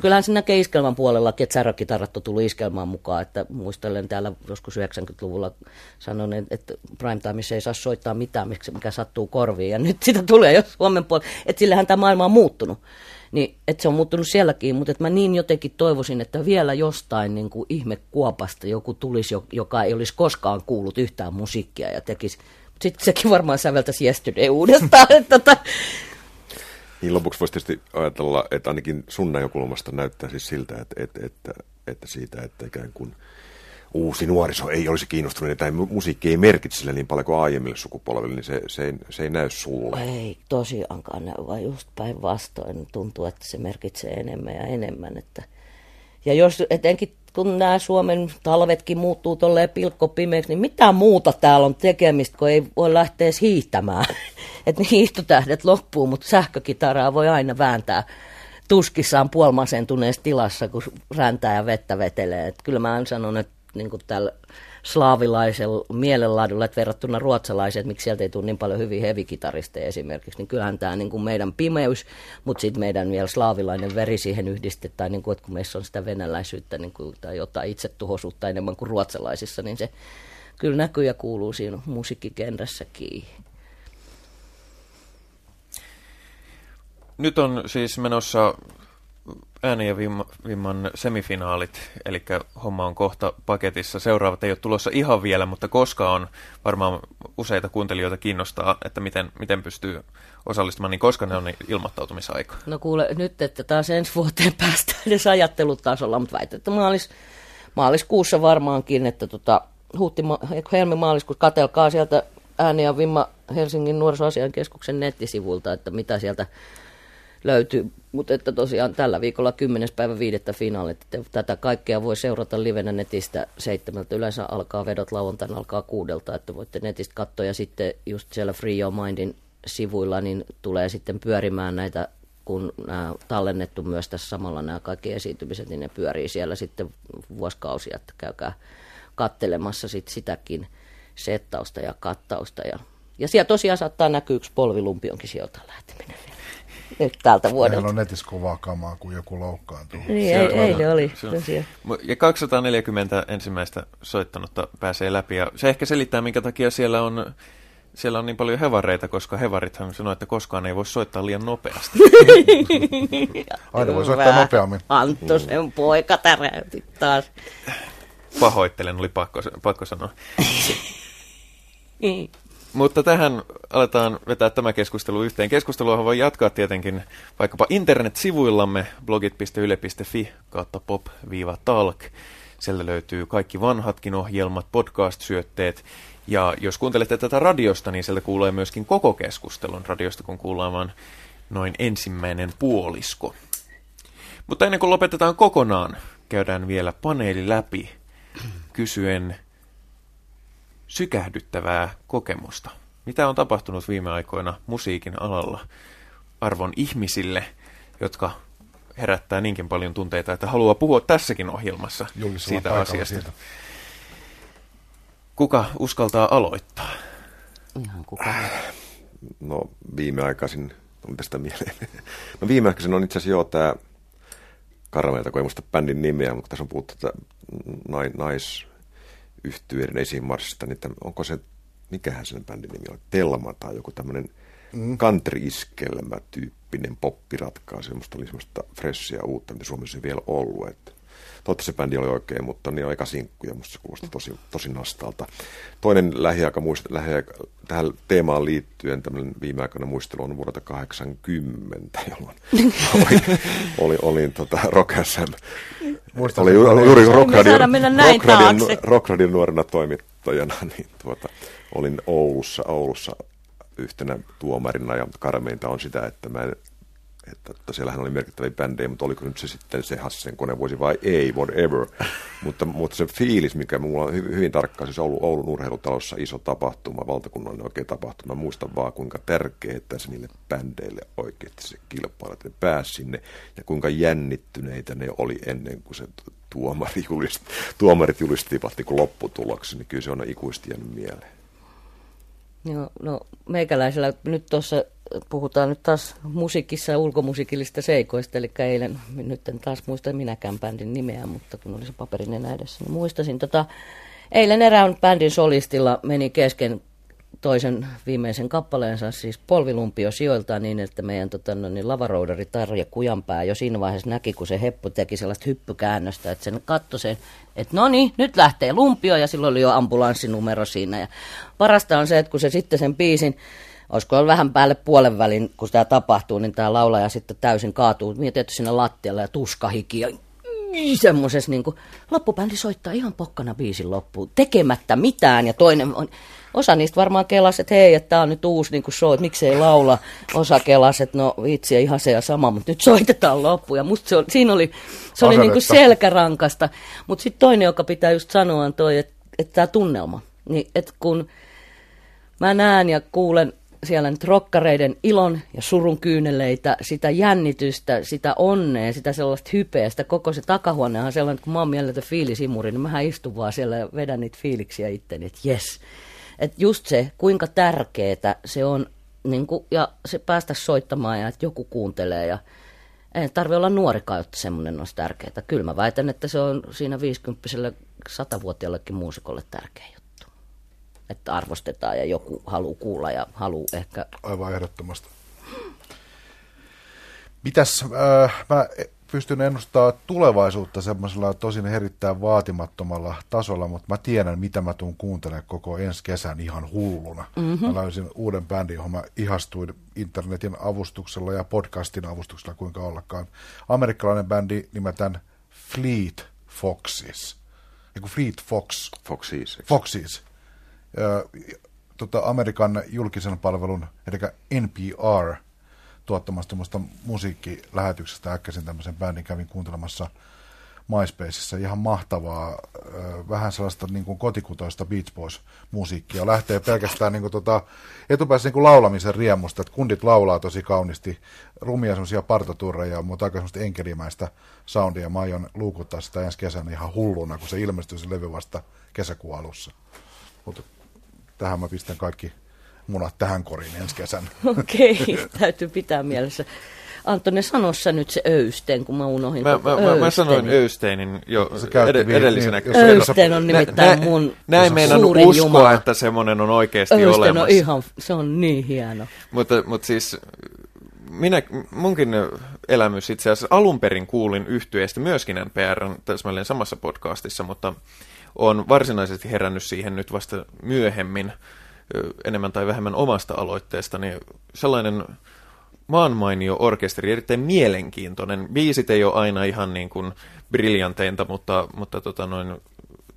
Kyllähän se näkee iskelman puolella, että särökitarat on tullut iskelmaan mukaan. Että muistelen täällä joskus 90-luvulla sanon, että Primetimeissa ei saa soittaa mitään, mikä sattuu korviin. Ja nyt sitä tulee jo Suomen puolella. Että sillähän tämä maailma on muuttunut. Niin, että se on muuttunut sielläkin, mutta että mä niin jotenkin toivoisin, että vielä jostain niin kuin ihmekuopasta joku tulisi, joka ei olisi koskaan kuullut yhtään musiikkia ja tekisi sitten sekin varmaan säveltäisi Yesterday uudestaan. <laughs> että, tota,
niin lopuksi voisi tietysti ajatella, että ainakin sun näkökulmasta näyttää siis siltä, että, että, että, että siitä, että ikään kuin uusi nuoriso ei olisi kiinnostunut, tai musiikki ei merkitse sille niin paljon kuin aiemmille sukupolville, niin se, se, ei, se ei näy sulle.
Ei tosiaankaan näy, vaan just päinvastoin tuntuu, että se merkitsee enemmän ja enemmän. Että... Ja jos etenkin kun nämä Suomen talvetkin muuttuu tolleen pilkkopimeäksi, niin mitä muuta täällä on tekemistä, kun ei voi lähteä edes hiihtämään. <laughs> että ne hiihtotähdet loppuu, mutta sähkökitaraa voi aina vääntää tuskissaan puolimasentuneessa tilassa, kun räntää ja vettä vetelee. Et kyllä mä sanon, että niin tällä slaavilaisella mielenlaadulla, että verrattuna ruotsalaisiin, että miksi sieltä ei tule niin paljon hyviä hevikitaristeja esimerkiksi, niin kyllähän tämä niin kuin meidän pimeys, mutta sitten meidän vielä slaavilainen veri siihen yhdistetään, niin kuin, että kun meissä on sitä venäläisyyttä niin kuin, tai jotain itsetuhoisuutta enemmän kuin ruotsalaisissa, niin se kyllä näkyy ja kuuluu siinä musiikkikenrässäkin.
Nyt on siis menossa ääni ja vimman semifinaalit, eli homma on kohta paketissa. Seuraavat ei ole tulossa ihan vielä, mutta koska on varmaan useita kuuntelijoita kiinnostaa, että miten, miten pystyy osallistumaan, niin koska ne on ilmoittautumisaika?
No kuule, nyt että taas ensi vuoteen <laughs> päästään edes ajattelutasolla, mutta väitän, että maalis, maaliskuussa varmaankin, että tota, huhti, helmi maaliskuussa, katelkaa sieltä ääni ja vimma Helsingin nuorisoasian keskuksen nettisivuilta, että mitä sieltä löytyy. Mutta että tosiaan tällä viikolla 10. päivä viidettä finaalit. Tätä kaikkea voi seurata livenä netistä seitsemältä. Yleensä alkaa vedot lauantaina alkaa kuudelta, että voitte netistä katsoa. Ja sitten just siellä Free Your Mindin sivuilla niin tulee sitten pyörimään näitä kun nämä tallennettu myös tässä samalla nämä kaikki esiintymiset, niin ne pyörii siellä sitten vuosikausia, että käykää kattelemassa sit sitäkin settausta ja kattausta. Ja, ja siellä tosiaan saattaa näkyä yksi polvilumpionkin sieltä lähteminen nyt tältä
Meillä
vuodelta.
on netissä kovaa kamaa, kun joku loukkaantuu.
Niin,
Se
ei,
on-
eilen oli
se on- Ja 240 ensimmäistä soittanutta pääsee läpi. Ja se ehkä selittää, minkä takia siellä on, siellä on niin paljon hevareita, koska hevarithan sanoo, että koskaan ei voi soittaa liian nopeasti. <laughs>
Aina voi soittaa nopeammin.
Antto, sen poika täräytti taas.
Pahoittelen, oli pakko, pakko sanoa. <laughs> Mutta tähän aletaan vetää tämä keskustelu yhteen. Keskustelua voi jatkaa tietenkin vaikkapa internetsivuillamme blogit.yle.fi kautta pop-talk. Sieltä löytyy kaikki vanhatkin ohjelmat, podcast-syötteet. Ja jos kuuntelette tätä radiosta, niin sieltä kuulee myöskin koko keskustelun. Radiosta kun kuullaan vain noin ensimmäinen puolisko. Mutta ennen kuin lopetetaan kokonaan, käydään vielä paneeli läpi kysyen sykähdyttävää kokemusta. Mitä on tapahtunut viime aikoina musiikin alalla arvon ihmisille, jotka herättää niinkin paljon tunteita, että haluaa puhua tässäkin ohjelmassa
Julkisella
siitä asiasta.
siitä.
Kuka uskaltaa aloittaa?
Ihan kuka.
No viimeaikaisin, on tästä mieleen. No viimeaikaisin on itse asiassa joo tämä Karamelta, kun ei muista bändin nimeä, mutta tässä on puhuttu tätä nai, naisyhtyeiden esimarssista, niin tämän, onko se, mikähän sen bändin nimi on, Telma tai joku tämmöinen mm. country-iskelmä tyyppinen poppiratkaisu, semmoista oli semmoista freshia uutta, mitä Suomessa ei vielä ollut, että Toivottavasti se bändi oli oikein, mutta niin aika sinkkuja, musta se kuulosti tosi, tosi nastalta. Toinen lähiaika, muist, lähiaika tähän teemaan liittyen tämmöinen viimeaikainen muistelu on vuodelta 80, jolloin <laughs> olin, olin, olin tota Rock SM.
Muistan
Oli
paljon.
juuri Rockradion, Rockradion. Rockradion nuorena toimittajana, <laughs> niin tuota, olin Oulussa, Oulussa yhtenä tuomarina ja karmeinta on sitä, että mä en että, että siellähän oli merkittäviä bändejä, mutta oliko nyt se sitten se Hassen kone voisi vai ei, whatever. <laughs> mutta, mutta se fiilis, mikä mulla on hyvin, hyvin tarkkaan, siis Oulun, Oulun urheilutalossa iso tapahtuma, valtakunnallinen oikein tapahtuma. Mä muistan vaan, kuinka tärkeää että se niille bändeille oikeasti se kilpailu, että ne pääsi sinne, ja kuinka jännittyneitä ne oli ennen kuin se tuomari julisti, tuomarit julistivat niin lopputuloksen, niin kyllä se on ikuisesti jäänyt mieleen.
Joo, no meikäläisellä nyt tuossa puhutaan nyt taas musiikissa ulkomusiikillista seikoista, eli eilen, nyt en taas muista minäkään bändin nimeä, mutta kun oli se paperinen edessä, niin muistasin. Tota, eilen erään bändin solistilla meni kesken toisen viimeisen kappaleensa, siis polvilumpio sijoiltaan niin, että meidän tota, no, niin lavaroudari Tarja Kujanpää jo siinä vaiheessa näki, kun se heppu teki sellaista hyppykäännöstä, että sen katsoi sen, että no niin, nyt lähtee lumpio ja silloin oli jo ambulanssinumero siinä. Ja parasta on se, että kun se sitten sen biisin, olisiko ollut vähän päälle puolen välin, kun tämä tapahtuu, niin tämä laulaja sitten täysin kaatuu, mietit sinne lattialle ja tuskahiki ja semmoisessa niin loppubändi soittaa ihan pokkana biisin loppuun, tekemättä mitään ja toinen on, osa niistä varmaan kelasi, että hei, että tämä on nyt uusi niin show, että miksei laula. Osa kelasi, että no vitsi, ihan se ja sama, mutta nyt soitetaan loppu. Ja musta se oli, siinä oli, se oli niin kuin selkärankasta. Mutta sitten toinen, joka pitää just sanoa, on toi, että, että tämä tunnelma. Niin, että kun mä näen ja kuulen siellä nyt rokkareiden ilon ja surun kyyneleitä, sitä jännitystä, sitä onnea, sitä sellaista hypeä, sitä koko se takahuone on sellainen, että kun mä oon mieletön fiilisimuri, niin mähän istun vaan siellä ja vedän niitä fiiliksiä itteni, että jes. Että just se, kuinka tärkeetä se on, niin kuin, ja se päästä soittamaan ja että joku kuuntelee ja ei tarvi olla nuorikaan, jotta semmoinen olisi tärkeää. Kyllä mä väitän, että se on siinä 50 100-vuotiaallekin muusikolle tärkeä juttu. Että arvostetaan ja joku haluaa kuulla ja haluaa ehkä...
Aivan ehdottomasti. Mitäs, äh, mä pystyn ennustamaan tulevaisuutta semmoisella tosin erittäin vaatimattomalla tasolla, mutta mä tiedän, mitä mä tuun kuuntelemaan koko ensi kesän ihan hulluna. Mm-hmm. Mä löysin uuden bändin, johon mä ihastuin internetin avustuksella ja podcastin avustuksella, kuinka ollakaan. Amerikkalainen bändi nimeltään Fleet Foxes. Eiku Fleet Fox.
Eikö?
Foxes. Ö, tota, Amerikan julkisen palvelun, eli NPR, tuottamasta tämmöistä musiikkilähetyksestä äkkäsin tämmöisen bändin kävin kuuntelemassa MySpaceissa. Ihan mahtavaa, vähän sellaista niin kuin kotikutoista Beach Boys-musiikkia. Lähtee pelkästään niin kuin, tota, etupäässä niin kuin laulamisen riemusta, että kundit laulaa tosi kauniisti, rumia semmoisia partoturreja, mutta aika semmoista enkelimäistä soundia. Mä aion luukuttaa sitä ensi kesänä ihan hulluna, kun se ilmestyy se levy vasta kesäkuun alussa. Mutta tähän mä pistän kaikki munat tähän koriin ensi kesänä. <laughs>
Okei, täytyy pitää mielessä. Antoni, sano sä nyt se Öysteen, kun mä unohdin.
Mä, mä, mä, mä sanoin Öysteinin.Öysteinin jo ed-
vi-
edellisenä.
niin, jos-
Öystein on nimittäin mun
Näin
suurin
uskoa,
jumala.
että semmoinen on oikeasti
Öystein
olemassa.
on ihan, se on niin hieno.
Mutta, mutta siis minä, munkin elämys itse asiassa alun perin kuulin yhtyeestä myöskin NPRn täsmälleen samassa podcastissa, mutta on varsinaisesti herännyt siihen nyt vasta myöhemmin enemmän tai vähemmän omasta aloitteesta, niin sellainen maanmainio orkesteri, erittäin mielenkiintoinen. Biisit ei ole aina ihan niin kuin briljanteinta, mutta, mutta tota noin,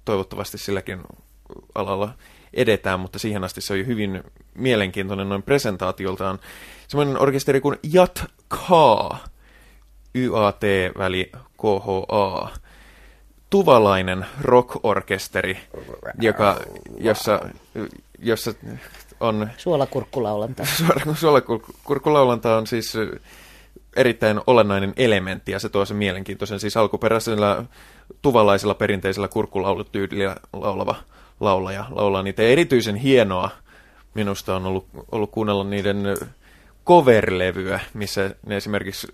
toivottavasti silläkin alalla edetään, mutta siihen asti se oli hyvin mielenkiintoinen noin presentaatioltaan. Semmoinen orkesteri kuin Jat Kha, YAT väli KHA, tuvalainen rock-orkesteri, joka, jossa, jossa on
Suolakurkkulaulanta. <laughs>
Suolakurkkulaulanta on siis erittäin olennainen elementti ja se tuo sen mielenkiintoisen. Siis alkuperäisellä tuvalaisella perinteisellä kurkkulaulutyylillä laulava laulaja laulaa niitä. Ja erityisen hienoa minusta on ollut, ollut kuunnella niiden cover-levyä, missä ne esimerkiksi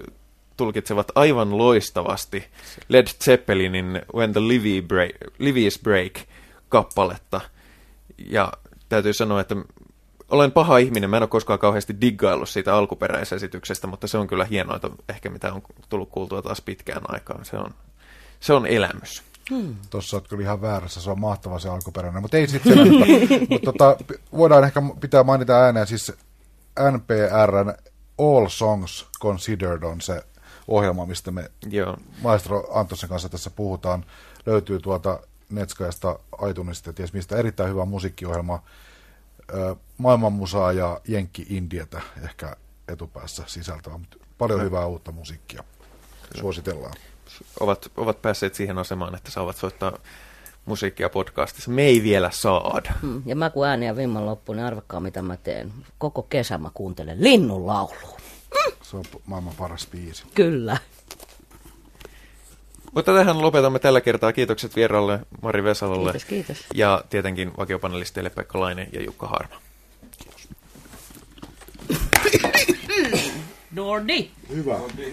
tulkitsevat aivan loistavasti Led Zeppelinin When the Livy Break, Livies Break kappaletta. Ja täytyy sanoa, että olen paha ihminen, mä en ole koskaan kauheasti diggaillut siitä alkuperäisesityksestä, mutta se on kyllä hienoita, ehkä mitä on tullut kuultua taas pitkään aikaan. Se on, se on elämys.
Tuossa olet kyllä ihan väärässä, se on mahtava se alkuperäinen, mutta ei sitten <laughs> Mutta tota, voidaan ehkä pitää mainita ääneen, siis NPRn All Songs Considered on se ohjelma, mistä me
Joo.
maestro Antosen kanssa tässä puhutaan. Löytyy tuolta Netskaista, iTunesista ja ties mistä. Erittäin hyvä musiikkiohjelma. Maailmanmusaa ja Jenkki Indietä ehkä etupäässä sisältää. mutta Paljon hyvää uutta musiikkia. Suositellaan.
Ovat, ovat päässeet siihen asemaan, että saavat soittaa musiikkia podcastissa. Me ei vielä saada.
Mm, Ja mä kun ääni ja vimman loppu, niin arvakkaa mitä mä teen. Koko kesä mä kuuntelen linnun laulua.
Se on maailman paras biisi.
Kyllä.
Mutta tähän lopetamme tällä kertaa. Kiitokset vieralle Mari Vesalolle.
Kiitos, kiitos.
Ja tietenkin vakiopanelisteille Pekka Laine ja Jukka Harma.
Nordi!
Hyvä.